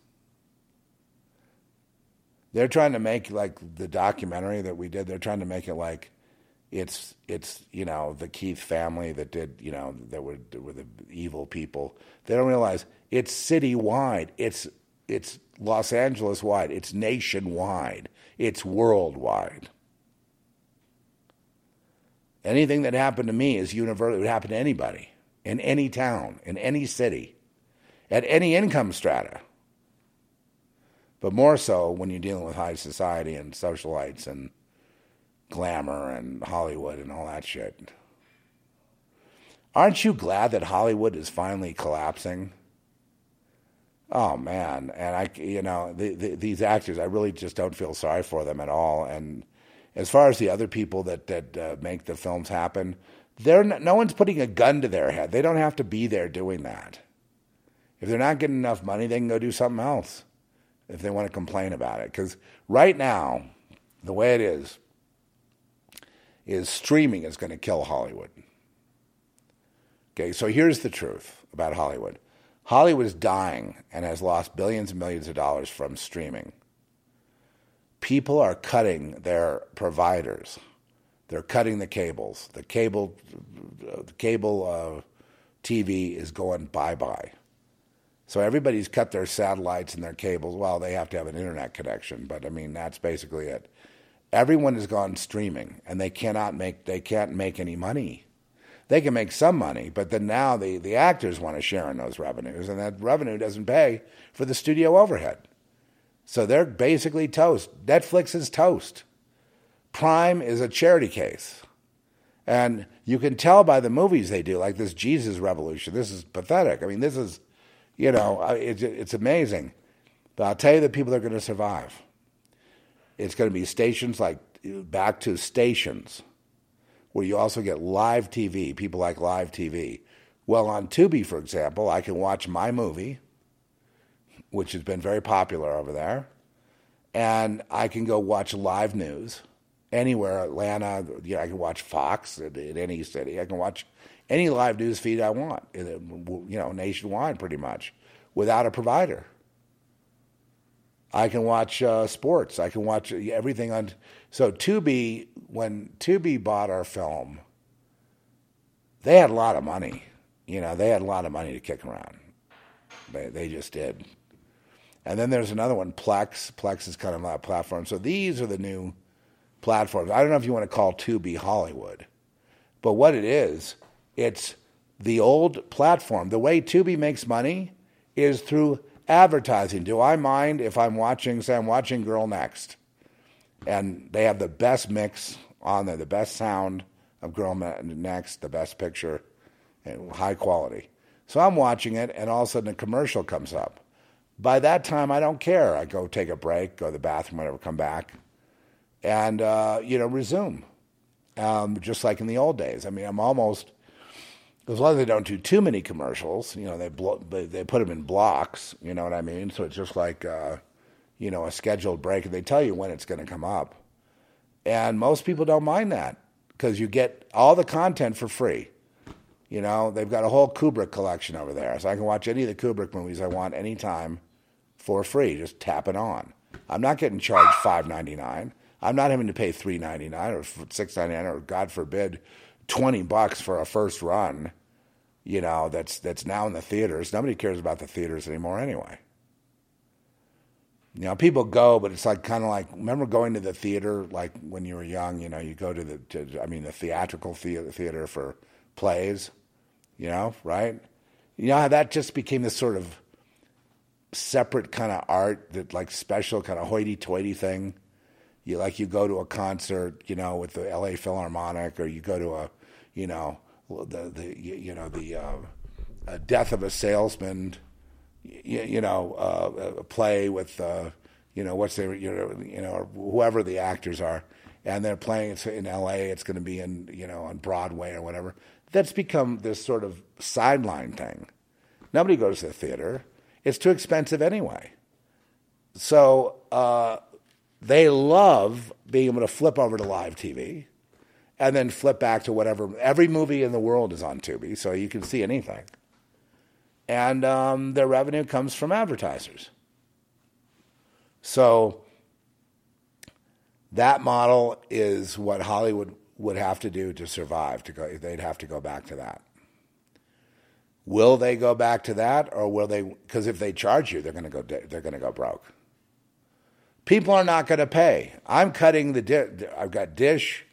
They're trying to make like the documentary that we did. They're trying to make it like it's it's you know the Keith family that did you know that were were the evil people. They don't realize it's citywide. It's it's Los Angeles wide. It's nationwide. It's worldwide. Anything that happened to me is universal. It would happen to anybody in any town, in any city, at any income strata. But more so when you're dealing with high society and socialites and glamour and Hollywood and all that shit. Aren't you glad that Hollywood is finally collapsing? Oh man, and I, you know, the, the, these actors, I really just don't feel sorry for them at all. And as far as the other people that that uh, make the films happen, they're no, no one's putting a gun to their head. They don't have to be there doing that. If they're not getting enough money, they can go do something else. If they want to complain about it, because right now, the way it is, is streaming is going to kill Hollywood. Okay, so here's the truth about Hollywood. Hollywood is dying and has lost billions and millions of dollars from streaming. People are cutting their providers. They're cutting the cables. The cable, the cable uh, TV is going bye bye. So everybody's cut their satellites and their cables. Well, they have to have an internet connection, but I mean that's basically it. Everyone has gone streaming, and they cannot make they can't make any money they can make some money, but then now the, the actors want to share in those revenues, and that revenue doesn't pay for the studio overhead. So they're basically toast. Netflix is toast. Prime is a charity case. And you can tell by the movies they do, like this Jesus Revolution. This is pathetic. I mean, this is, you know, it's, it's amazing. But I'll tell you the people that are going to survive. It's going to be stations like back to stations where you also get live TV. People like live TV. Well, on Tubi, for example, I can watch my movie, which has been very popular over there, and I can go watch live news anywhere, Atlanta. You know, I can watch Fox in, in any city. I can watch any live news feed I want, you know, nationwide pretty much, without a provider. I can watch uh, sports. I can watch everything on. So Tubi, when Tubi bought our film, they had a lot of money. You know, they had a lot of money to kick around. They they just did. And then there's another one, Plex. Plex is kind of that platform. So these are the new platforms. I don't know if you want to call Tubi Hollywood, but what it is, it's the old platform. The way Tubi makes money is through advertising. Do I mind if I'm watching, say, I'm watching Girl Next, and they have the best mix on there, the best sound of Girl Next, the best picture, and high quality. So I'm watching it, and all of a sudden a commercial comes up. By that time, I don't care. I go take a break, go to the bathroom, whatever, come back, and uh, you know resume, um, just like in the old days. I mean, I'm almost as long as they don't do too many commercials, you know, they blo- they put them in blocks. You know what I mean? So it's just like, uh, you know, a scheduled break, and they tell you when it's going to come up. And most people don't mind that because you get all the content for free. You know, they've got a whole Kubrick collection over there, so I can watch any of the Kubrick movies I want anytime for free. Just tap it on. I'm not getting charged five ninety nine. I'm not having to pay three ninety nine or six ninety nine or God forbid twenty bucks for a first run you know, that's that's now in the theaters. Nobody cares about the theaters anymore anyway. You know, people go, but it's like kind of like remember going to the theater like when you were young. You know, you go to the to, I mean the theatrical theater, theater for plays. You know, right? You know how that just became this sort of separate kind of art that like special kind of hoity-toity thing. You like you go to a concert, you know, with the L.A. Philharmonic, or you go to a, you know, the the you know the uh, death of a salesman, you, you know, uh, a play with uh, you know what's their you know you know whoever the actors are, and they're playing it in L.A. It's going to be in you know on Broadway or whatever. That's become this sort of sideline thing. Nobody goes to the theater. It's too expensive anyway. So uh, they love being able to flip over to live TV and then flip back to whatever. Every movie in the world is on Tubi, so you can see anything. And um, their revenue comes from advertisers. So that model is what Hollywood would have to do to survive. To go, they'd have to go back to that. Will they go back to that, or will they? Because if they charge you, they're going to go. They're going to go broke. People are not going to pay. I'm cutting the. I've got Dish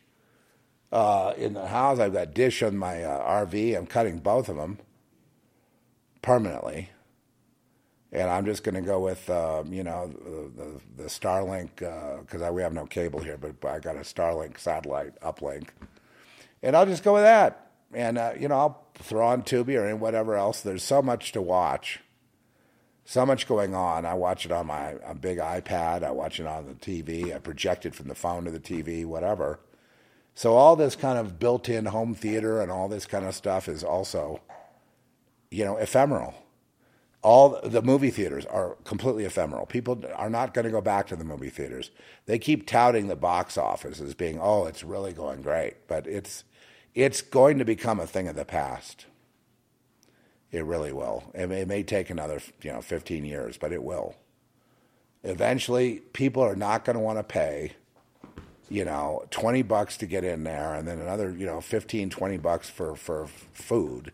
Uh, in the house, I've got dish on my uh, RV. I'm cutting both of them permanently, and I'm just going to go with um, you know the, the, the Starlink because uh, we have no cable here, but I got a Starlink satellite uplink, and I'll just go with that. And uh, you know I'll throw on Tubi or whatever else. There's so much to watch so much going on. I watch it on my a big iPad. I watch it on the TV. I project it from the phone to the TV, whatever. So all this kind of built-in home theater and all this kind of stuff is also, you know, ephemeral. All the movie theaters are completely ephemeral. People are not going to go back to the movie theaters. They keep touting the box office as being, oh, it's really going great, but it's it's going to become a thing of the past. It really will. It may, it may take another, you know, 15 years, but it will. Eventually, people are not going to want to pay, you know, 20 bucks to get in there and then another, you know, 15, 20 bucks for, for food.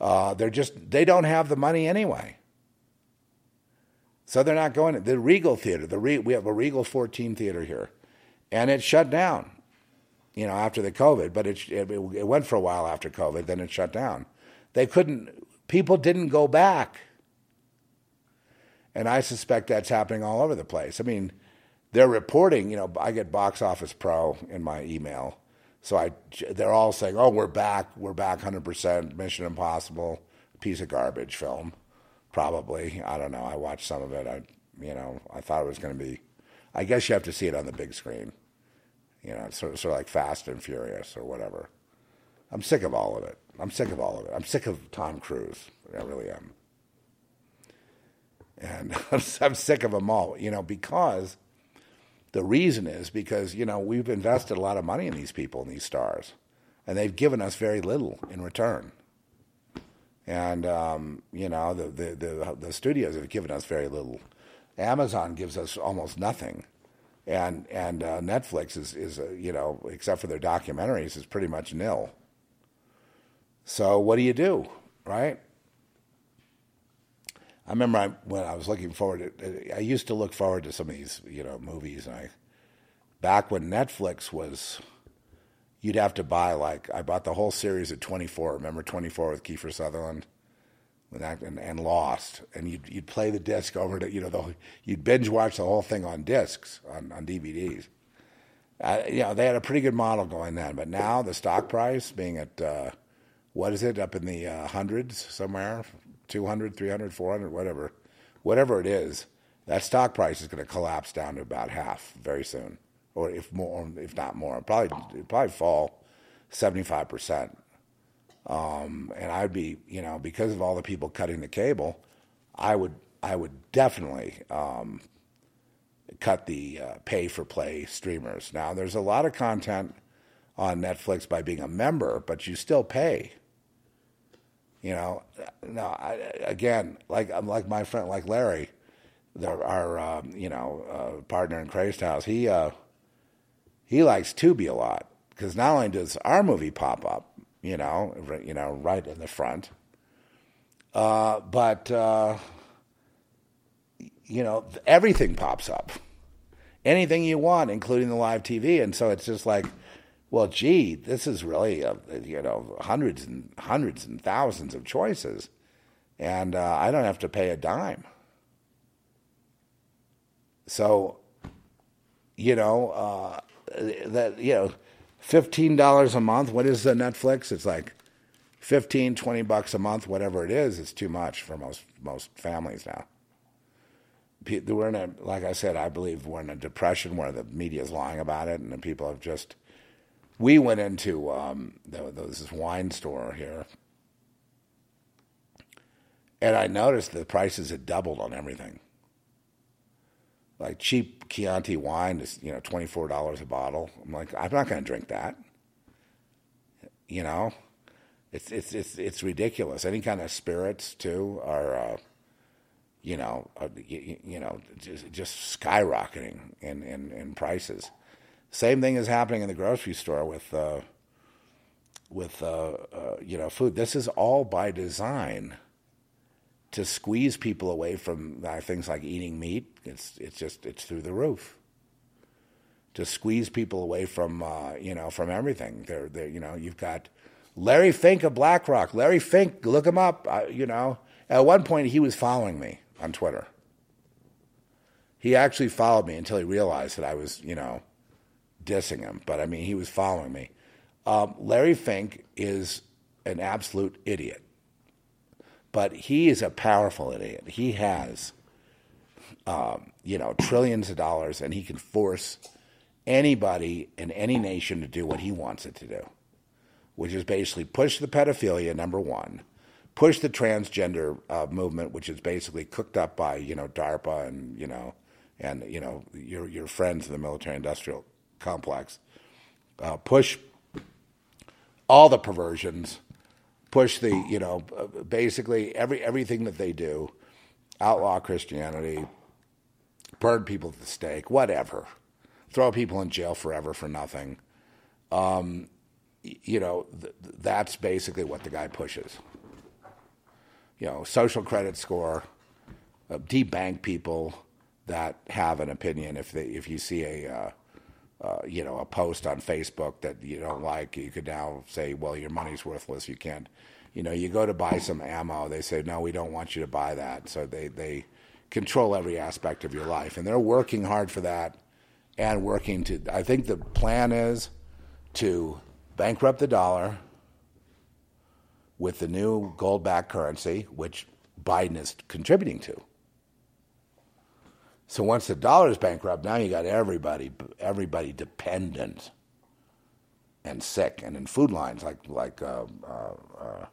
Uh, they're just, they don't have the money anyway. So they're not going to the Regal Theater. The Re, we have a Regal 14 theater here, and it shut down. You know, after the COVID, but it, it it went for a while after COVID. Then it shut down. They couldn't, people didn't go back. And I suspect that's happening all over the place. I mean, they're reporting, you know, I get Box Office Pro in my email. So I, they're all saying, oh, we're back, we're back 100%, Mission Impossible, piece of garbage film, probably. I don't know. I watched some of it. I, you know, I thought it was going to be, I guess you have to see it on the big screen. You know, sort of, sort of like Fast and Furious or whatever. I'm sick of all of it. I'm sick of all of it. I'm sick of Tom Cruise. I really am. And <laughs> I'm sick of them all, you know, because the reason is because, you know, we've invested a lot of money in these people and these stars, and they've given us very little in return. And, um, you know, the, the, the, the studios have given us very little. Amazon gives us almost nothing. And, and uh, Netflix is, is uh, you know, except for their documentaries, is pretty much nil. So what do you do, right? I remember I, when I was looking forward to, I used to look forward to some of these, you know, movies. And I, back when Netflix was, you'd have to buy like, I bought the whole series of 24. Remember 24 with Kiefer Sutherland? That, and, and, Lost, and you'd you'd play the disc over to you know the, you'd binge watch the whole thing on discs on on DVDs. Uh, you know they had a pretty good model going then, but now the stock price being at uh, what is it up in the uh, hundreds somewhere 200 300 400 whatever whatever it is that stock price is going to collapse down to about half very soon or if more if not more. Probably probably fall 75% um, and i'd be you know because of all the people cutting the cable i would i would definitely um, cut the uh, pay for play streamers. Now there's a lot of content on netflix by being a member but you still pay you know, no. I, again, like I'm like my friend, like Larry, the, our um, you know uh, partner in Crazed House. He uh, he likes Tubi a lot because not only does our movie pop up, you know, you know, right in the front, uh, but uh, you know, everything pops up, anything you want, including the live TV, and so it's just like well, gee, this is really a, you know hundreds and hundreds and thousands of choices, and uh, I don't have to pay a dime. So, you know, uh, that you know, fifteen dollars a month. What is the Netflix? It's like 15, 20 bucks a month, whatever it is. It's too much for most most families now. We're in a, like I said, I believe we're in a depression where the media is lying about it, and the people have just we went into um, this wine store here, and I noticed the prices had doubled on everything. Like cheap Chianti wine is you know twenty four dollars a bottle. I'm like, I'm not going to drink that. You know, it's it's it's it's ridiculous. Any kind of spirits too are. Uh, you know, you, you, know, just, just skyrocketing in, in, in prices. Same thing is happening in the grocery store with uh, with uh, uh, you know food. This is all by design to squeeze people away from uh, things like eating meat. It's it's just it's through the roof to squeeze people away from uh, you know from everything. They're, they're you know you've got Larry Fink of BlackRock. Larry Fink, look him up. You know, at one point he was following me on Twitter. He actually followed me until he realized that I was you know dissing him. But I mean, he was following me. Um, Larry Fink is an absolute idiot, but he is a powerful idiot. He has. Um, you know, trillions of dollars, and he can force anybody in any nation to do what he wants it to do, which is basically push the pedophilia, number one, push the transgender uh, movement, which is basically cooked up by, you know, DARPA and, you know, and, you know, your, your friends in the military industrial complex, uh, push all the perversions, push the, you know, basically every, everything that they do, outlaw Christianity, burn people at the stake, whatever throw people in jail forever for nothing. Um, you know, th- that's basically what the guy pushes. You know, social credit score, uh, debank people that have an opinion. If they, if you see a, uh, uh, you know, a post on Facebook that you don't like, you could now say, well, your money's worthless. You can't, you know, you go to buy some ammo. They say, no, we don't want you to buy that. So they, they control every aspect of your life. And they're working hard for that and working to. I think the plan is to bankrupt the dollar with the new gold backed currency, which Biden is contributing to. So once the dollar is bankrupt, now you got everybody everybody dependent and sick and in food lines like like uh, uh, uh,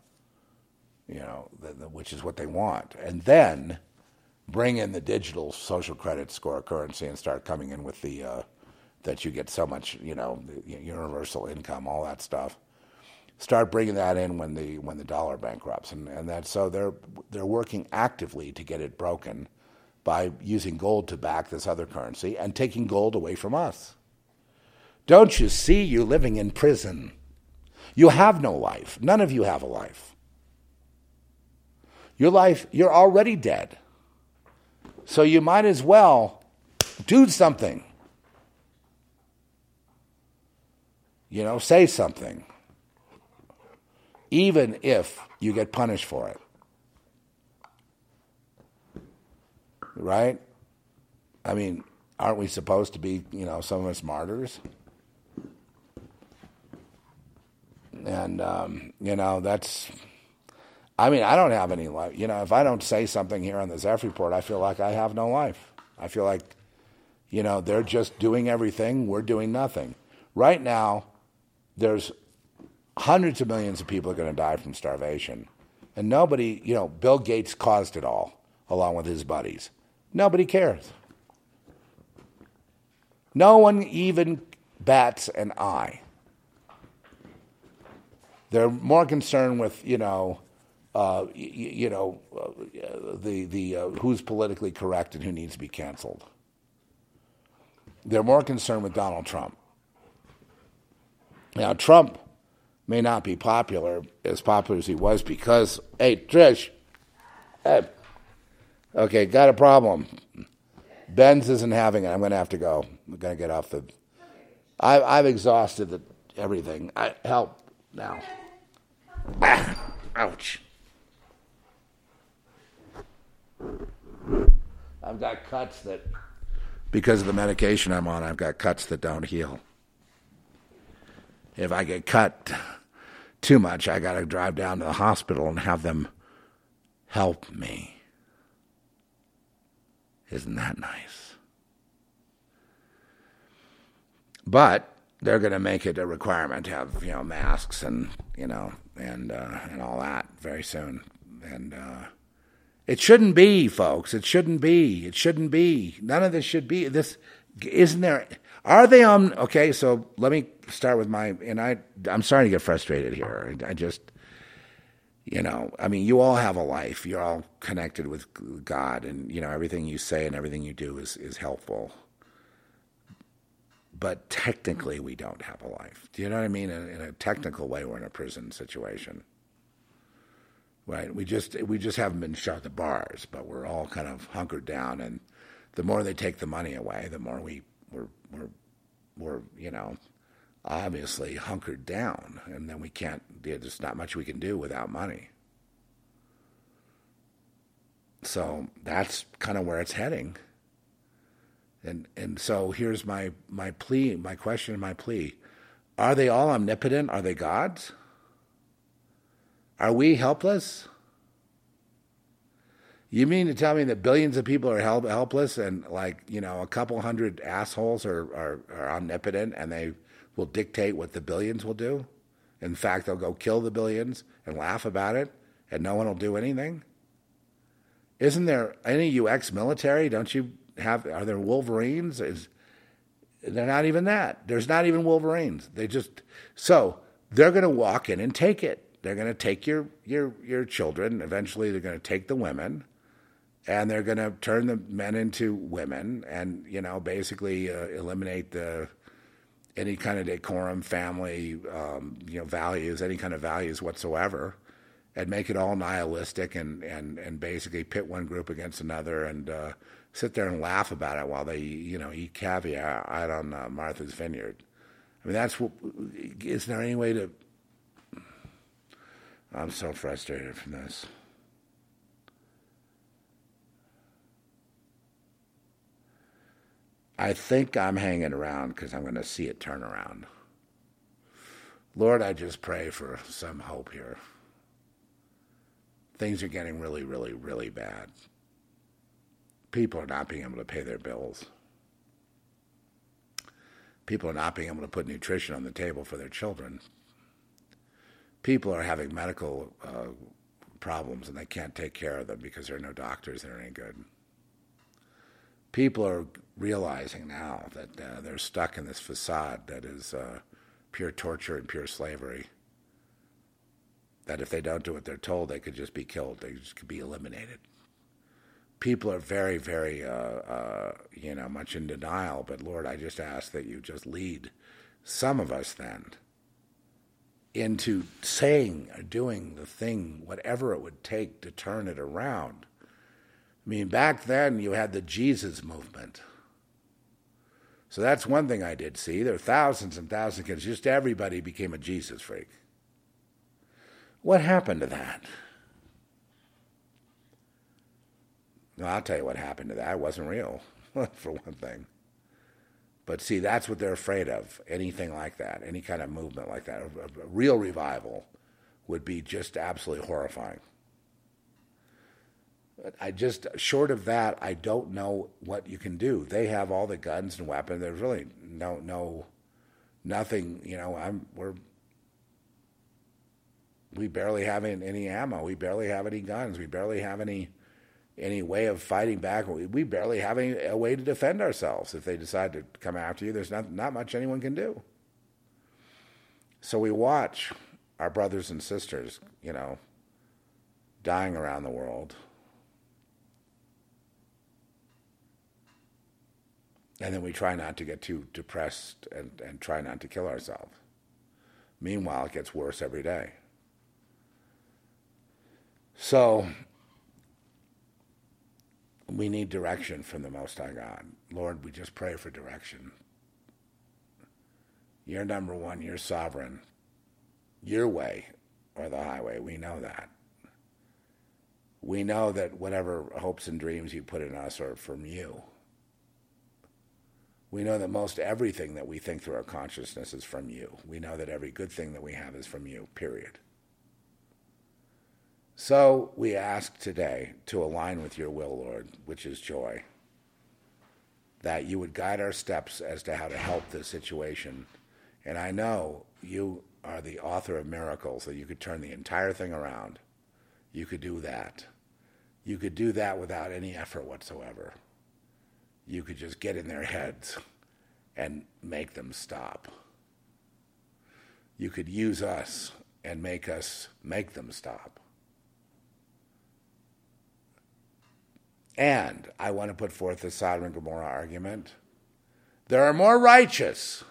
you know the, the, which is what they want, and then bring in the digital social credit score currency and start coming in with the uh, that you get so much, you know, universal income, all that stuff. Start bringing that in when the when the dollar bankrupts, and and that so they're they're working actively to get it broken by using gold to back this other currency and taking gold away from us. Don't you see you living in prison? You have no life. None of you have a life. Your life, you're already dead. So you might as well do something. You know, say something. Even if you get punished for it. Right? I mean, aren't we supposed to be, you know, some of us martyrs? And, um, you know, that's I mean, I don't have any life. You know, if I don't say something here on the Zeph report, I feel like I have no life. I feel like, you know, they're just doing everything, we're doing nothing. Right now, there's hundreds of millions of people are going to die from starvation. And nobody, you know, Bill Gates caused it all, along with his buddies. Nobody cares. No one even bats an eye. They're more concerned with, you know, uh, you, you, know, uh, the, the, uh, who's politically correct and who needs to be canceled. They're more concerned with Donald Trump. Now, Trump may not be popular, as popular as he was, because, hey, Trish, hey, okay, got a problem. Ben's isn't having it. I'm going to have to go. I'm going to get off the. I, I've exhausted the, everything. I, help now. Ah, ouch. I've got cuts that, because of the medication I'm on, I've got cuts that don't heal. If I get cut too much, I got to drive down to the hospital and have them help me. Isn't that nice? But they're going to make it a requirement to have you know masks and you know and uh, and all that very soon. And uh, it shouldn't be, folks. It shouldn't be. It shouldn't be. None of this should be. This isn't there. Are they on? Okay, so let me start with my. And I, I'm starting to get frustrated here. I just, you know, I mean, you all have a life. You're all connected with God, and you know everything you say and everything you do is is helpful. But technically, we don't have a life. Do you know what I mean? In, in a technical way, we're in a prison situation right? We just we just haven't been shut the bars, but we're all kind of hunkered down, and the more they take the money away, the more we we're we're we're you know obviously hunkered down, and then we can't. There's not much we can do without money. So that's kind of where it's heading. And and so here's my my plea, my question, and my plea: Are they all omnipotent? Are they gods? Are we helpless? You mean to tell me that billions of people are help, helpless and like, you know, a couple hundred assholes are, are, are omnipotent and they will dictate what the billions will do? In fact, they'll go kill the billions and laugh about it and no one will do anything? Isn't there any you ex-military? Don't you have? Are there Wolverines? Is they're not even that. There's not even Wolverines. They just so they're going to walk in and take it. They're going to take your your your children. Eventually, they're going to take the women, and they're going to turn the men into women, and you know, basically uh, eliminate the any kind of decorum, family, um, you know, values, any kind of values whatsoever and make it all nihilistic and, and, and basically pit one group against another and uh, sit there and laugh about it while they you know eat caviar out on uh, Martha's Vineyard. I mean, that's what. Is there any way to? I'm so frustrated from this. I think I'm hanging around because I'm going to see it turn around. Lord, I just pray for some hope here things are getting really, really, really bad. People are not being able to pay their bills. People are not being able to put nutrition on the table for their children. People are having medical uh, problems and they can't take care of them because there are no doctors that are any good. People are realizing now that uh, they're stuck in this facade that is uh, pure torture and pure slavery that if they don't do what they're told, they could just be killed. They just could be eliminated. People are very, very, uh, uh, you know, much in denial. But Lord, I just ask that you just lead some of us then into saying or doing the thing, whatever it would take to turn it around. I mean, back then you had the Jesus movement. So that's one thing I did see. There were thousands and thousands of kids. Just everybody became a Jesus freak. What happened to that? Well, I'll tell you what happened to that. It wasn't real, <laughs> for one thing. But see, that's what they're afraid of. Anything like that, any kind of movement like that, a, a real revival would be just absolutely horrifying. I just, short of that, I don't know what you can do. They have all the guns and weapons. There's really no, no, nothing. You know, I'm we're we barely have any ammo. We barely have any guns. We barely have any any way of fighting back. We barely have any, a way to defend ourselves. If they decide to come after you, there's not not much anyone can do. So we watch our brothers and sisters, you know, dying around the world. And then we try not to get too depressed and, and try not to kill ourselves. Meanwhile, it gets worse every day. So we need direction from the Most High God. Lord, we just pray for direction. You're number one, you're sovereign. Your way or the highway, we know that. We know that whatever hopes and dreams you put in us are from you. We know that most everything that we think through our consciousness is from you. We know that every good thing that we have is from you, period. So we ask today to align with your will, Lord, which is joy, that you would guide our steps as to how to help this situation. And I know you are the author of miracles, that you could turn the entire thing around. You could do that. You could do that without any effort whatsoever. You could just get in their heads and make them stop. You could use us and make us make them stop. And I want to put forth the Sodom and Gomorrah argument. There are more righteous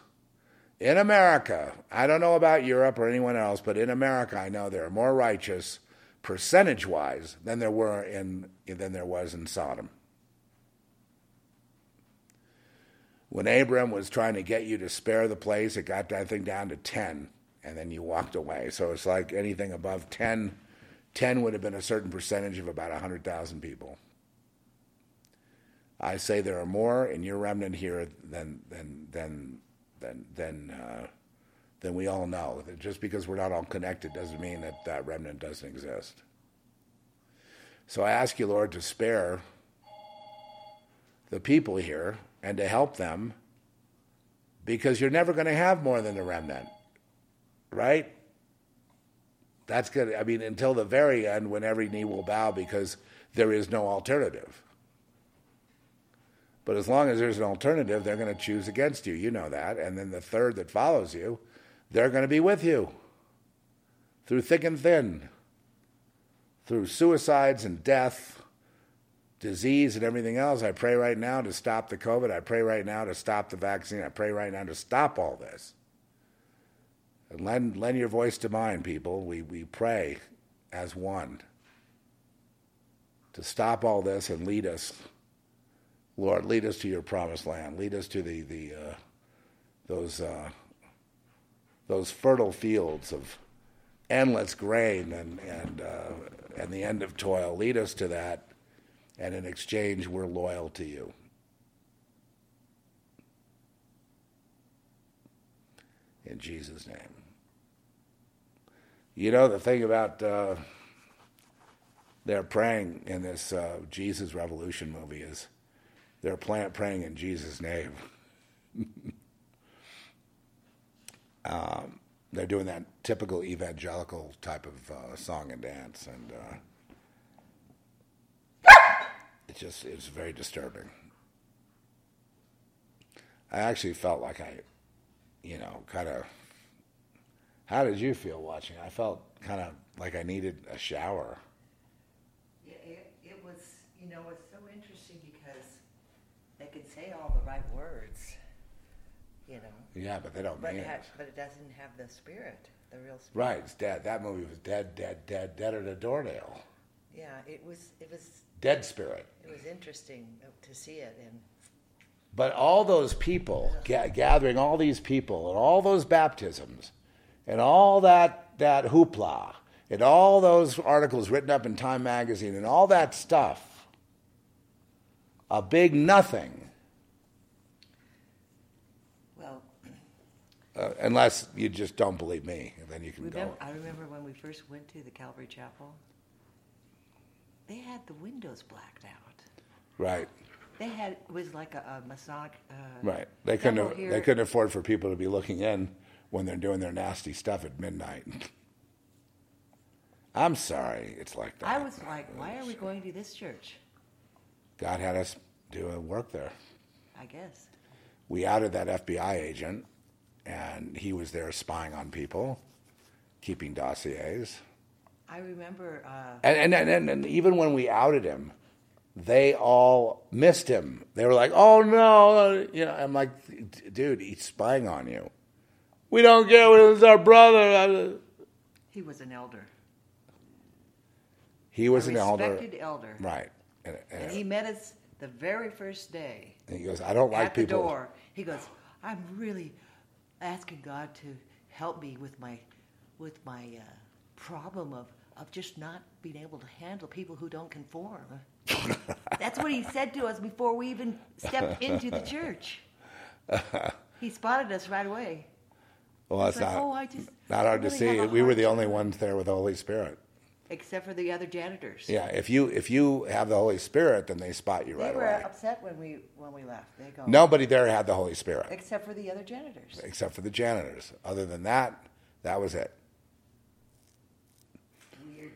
in America. I don't know about Europe or anyone else, but in America, I know there are more righteous percentage wise than there were in than there was in Sodom. When Abram was trying to get you to spare the place, it got, I think, down to 10, and then you walked away. So it's like anything above 10, 10 would have been a certain percentage of about 100,000 people. I say there are more in your remnant here than, than, than, than, than, uh, than we all know. Just because we're not all connected doesn't mean that that remnant doesn't exist. So I ask you, Lord, to spare the people here and to help them because you're never going to have more than the remnant, right? That's good. I mean, until the very end when every knee will bow because there is no alternative. But as long as there's an alternative, they're going to choose against you. You know that. And then the third that follows you, they're going to be with you through thick and thin, through suicides and death, disease and everything else. I pray right now to stop the COVID. I pray right now to stop the vaccine. I pray right now to stop all this. And lend, lend your voice to mine, people. We, we pray as one to stop all this and lead us Lord, lead us to your promised land. Lead us to the, the uh, those uh, those fertile fields of endless grain and and uh, and the end of toil. Lead us to that, and in exchange, we're loyal to you. In Jesus' name. You know the thing about uh, they're praying in this uh, Jesus Revolution movie is they're praying in Jesus' name. <laughs> um, they're doing that typical evangelical type of uh, song and dance, and uh, it just it's very disturbing. I actually felt like I, you know, kind of. How did you feel watching? I felt kind of like I needed a shower. Yeah, it, it was, you know, it's so interesting because they could say all the right words, you know. Yeah, but they don't But mean it, it. ha- but it doesn't have the spirit, the real spirit. Right, it's dead. That movie was dead, dead, dead, deader than a doornail. Yeah, it was. It was. Dead spirit. It was interesting to see it, and But all those people, ga- gathering all these people, and all those baptisms, and all that, that hoopla, and all those articles written up in Time magazine, and all that stuff, a big nothing, well, uh, unless you just don't believe me, and then you can remember. go. I remember when we first went to the Calvary Chapel. They had the windows blacked out. Right, They had it was like a, a Masonic. Uh, right. They couldn't, here. they couldn't afford for people to be looking in when they're doing their nasty stuff at midnight. <laughs> I'm sorry, it's like that. I was like, why are we going to this church? God had us do a work there. I guess. we outed that FBI agent, and he was there spying on people, keeping dossiers. I remember. Uh, And, and, and, and even when we outed him, they all missed him. They were like, oh no. You know, I'm like, dude, he's spying on you. We don't care. it. It's our brother. he was an elder. He was an elder. respected elder. Right. And, And and, he met us the very first day and he goes, I don't like at the people. door. He goes, I'm really asking God to help me with my with my uh, problem of of just not being able to handle people who don't conform. <laughs> That's what he said to us before we even stepped into the church. <laughs> He spotted us right away. Well, that's He's like, not, "Oh, I just- not hard to really have see. We were the only ones there with the Holy Spirit. Except for the other janitors. Yeah, if you if you have the Holy Spirit, then they spot you They right away. They were upset when we when we left. They go Nobody there had the Holy Spirit except for the other janitors. except for the janitors. Other than that, that was it. Weird.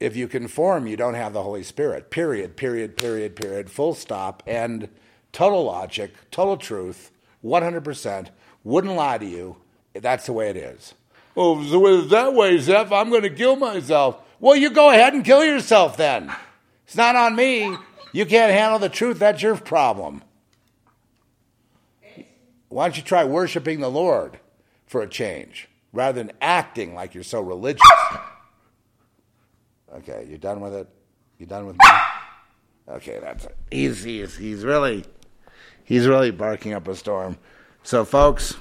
If you conform, you don't have the Holy Spirit. Period, period, period, period. Full stop. And total logic, total truth, 100%. Wouldn't lie to you. That's the way it is. Oh, it's that way, Zeph. I'm going to kill myself. Well, you go ahead and kill yourself then. It's not on me. You can't handle the truth. That's your problem. Why don't you try worshiping the Lord for a change rather than acting like you're so religious? Okay, you're done with it? You're done with me? Okay, that's it. He's, he's, he's really, he's really barking up a storm. So, folks,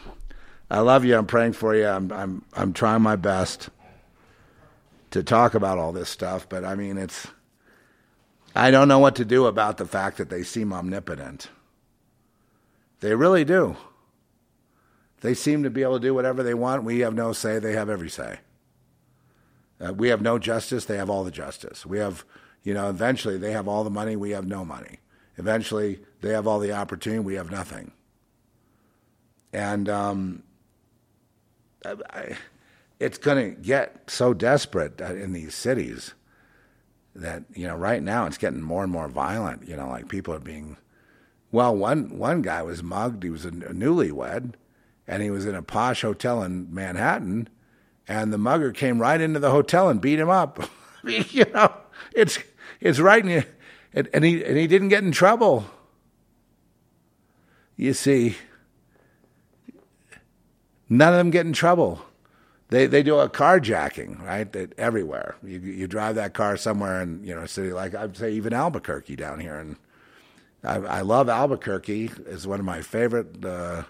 I love you. I'm praying for you. I'm I'm I'm trying my best to talk about all this stuff, but I mean, it's I don't know what to do about the fact that they seem omnipotent. They really do. They seem to be able to do whatever they want. We have no say. They have every say. Uh, we have no justice. They have all the justice. We have, you know, eventually they have all the money. We have no money. Eventually they have all the opportunity. We have nothing. And um, I, it's going to get so desperate in these cities that you know right now it's getting more and more violent. You know, like people are being. Well, one one guy was mugged. He was a newlywed, and he was in a posh hotel in Manhattan, and the mugger came right into the hotel and beat him up. <laughs> you know, it's it's right in you, and, and he and he didn't get in trouble. You see, none of them get in trouble. They they do a carjacking right that everywhere. You you drive that car somewhere in you know a city like I'd say even Albuquerque down here, and I, I love Albuquerque. is one of my favorite uh,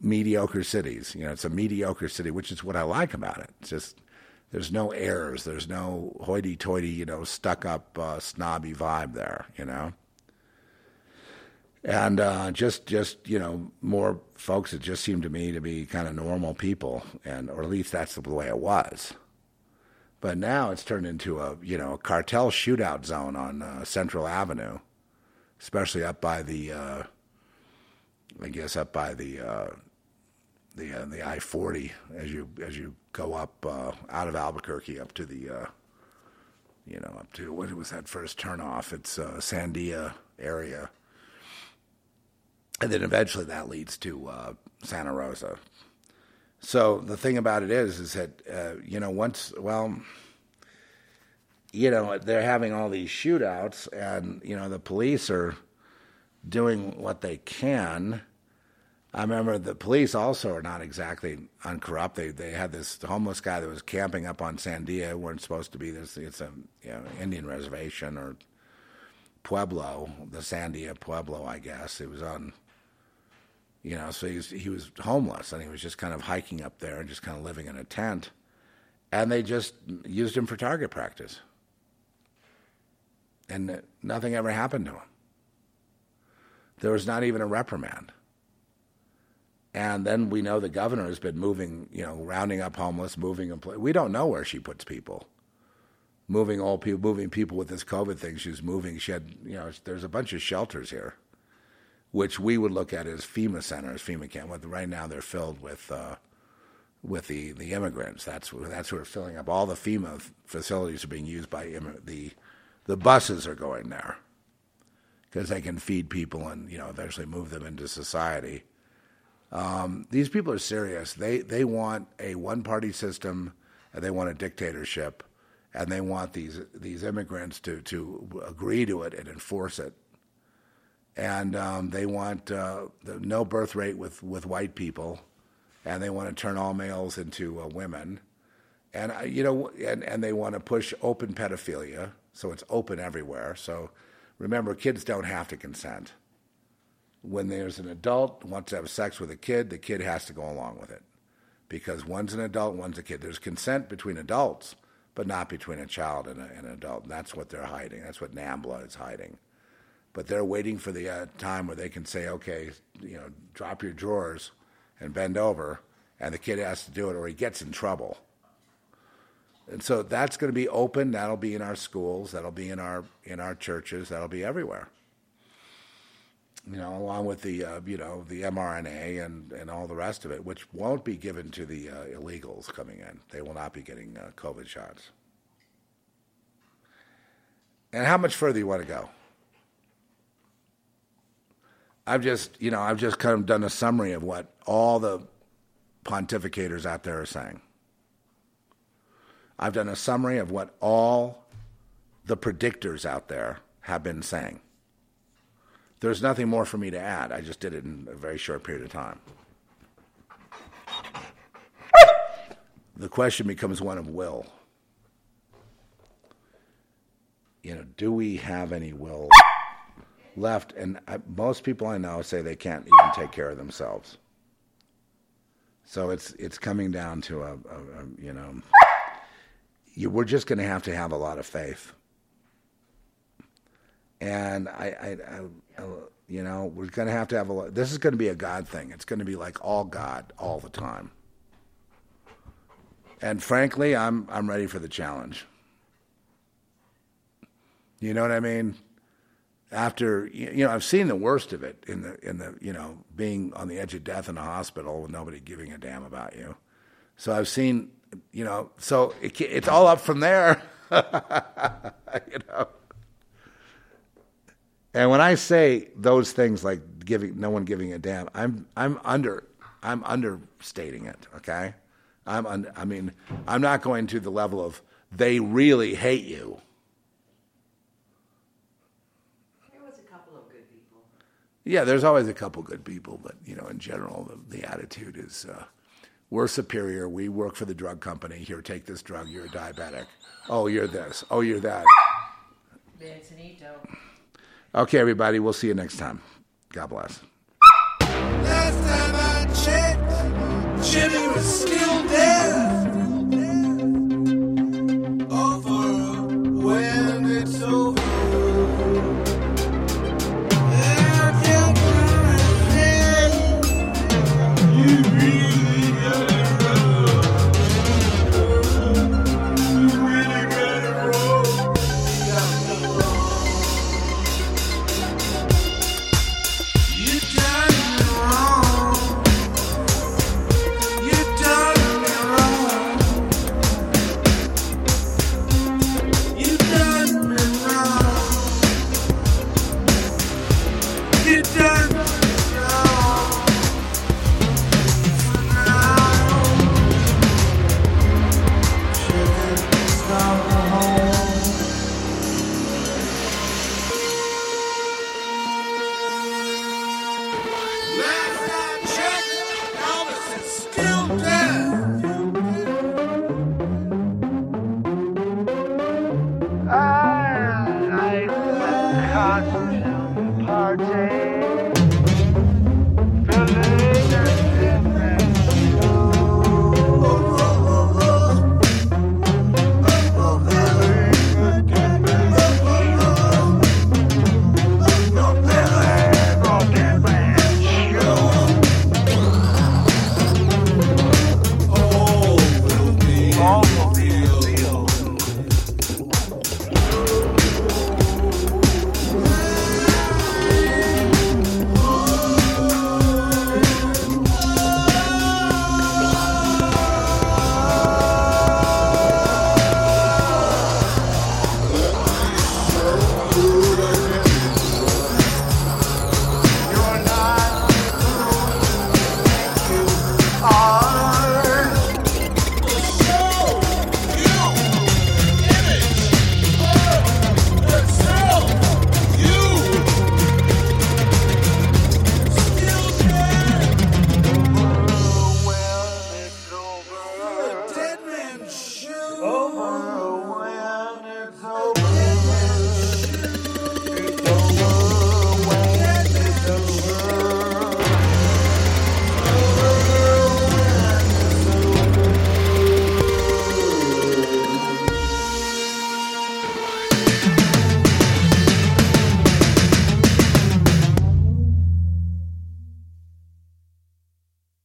mediocre cities. You know, it's a mediocre city, which is what I like about it. It's just there's no airs, there's no hoity-toity, you know, stuck-up uh, snobby vibe there. You know and uh, just just you know more folks that just seemed to me to be kind of normal people, and or at least that's the way it was. But now it's turned into a you know a cartel shootout zone on uh, Central Avenue, especially up by the uh, I guess up by the uh, the uh, the I forty as you as you go up uh, out of Albuquerque up to the you know up to what was that first turnoff? It's Sandia area and then eventually that leads to uh, Santa Rosa. So the thing about it is, is that uh, you know once well, you know they're having all these shootouts, and you know the police are doing what they can. I remember the police also are not exactly uncorrupt. They they had this homeless guy that was camping up on Sandia. weren't supposed to be this. It's a you know, Indian reservation or Pueblo, the Sandia Pueblo, I guess. It was on you know, so he was, he was homeless and he was just kind of hiking up there and just kind of living in a tent. And they just used him for target practice. And nothing ever happened to him. There was not even a reprimand. And then we know the governor has been moving, you know, rounding up homeless, moving them. We don't know where she puts people. Moving old people, moving people with this COVID thing. She's moving. She had, you know, there's a bunch of shelters here which we would look at as FEMA centers, FEMA camp. But Right now, they're filled with uh, with the, the immigrants. That's that's who are filling up. All the FEMA facilities are being used by the the buses are going there because they can feed people and you know eventually move them into society. Um, these people are serious. They they want a one party system and they want a dictatorship and they want these these immigrants to to agree to it and enforce it and um, they want uh, the no birth rate with, with white people, and they want to turn all males into uh, women, and uh, you know, and, and they want to push open pedophilia, so it's open everywhere. So remember, kids don't have to consent. When there's an adult wants to have sex with a kid, the kid has to go along with it, because one's an adult, one's a kid. There's consent between adults, but not between a child and, a, and an adult. And that's what they're hiding. That's what NAMBLA is hiding but they're waiting for the uh, time where they can say, okay, you know, drop your drawers and bend over, and the kid has to do it or he gets in trouble. And so that's going to be open. That'll be in our schools. That'll be in our in our churches. That'll be everywhere. You know, along with the uh, you know the mRNA and and all the rest of it, which won't be given to the uh, illegals coming in. They will not be getting uh, COVID shots. And how much further do you want to go? I've just, you know, I've just kind of done a summary of what all the pontificators out there are saying. I've done a summary of what all the predictors out there have been saying. There's nothing more for me to add. I just did it in a very short period of time. The question becomes one of will. You know, do we have any will left, and I, most people I know say they can't even take care of themselves. So it's it's coming down to a, a, a you know, you, we're just going to have to have a lot of faith. And I, I, I, I you know, we're going to have to have a lot. This is going to be a God thing. It's going to be like all God all the time. And frankly, I'm I'm ready for the challenge. You know what I mean? After you know, I've seen the worst of it in the in the you know being on the edge of death in a hospital with nobody giving a damn about you. So I've seen you know, so it, it's all up from there. <laughs> you know. And when I say those things like giving no one giving a damn, I'm I'm under I'm understating it. Okay, I'm un, I mean I'm not going to the level of they really hate you. There was a couple of good people. Yeah, there's always a couple good people, but you know, in general, the, the attitude is uh, we're superior. We work for the drug company. Here, take this drug. You're a diabetic. Oh, you're this. Oh, you're that. Okay, everybody. We'll see you next time. God bless.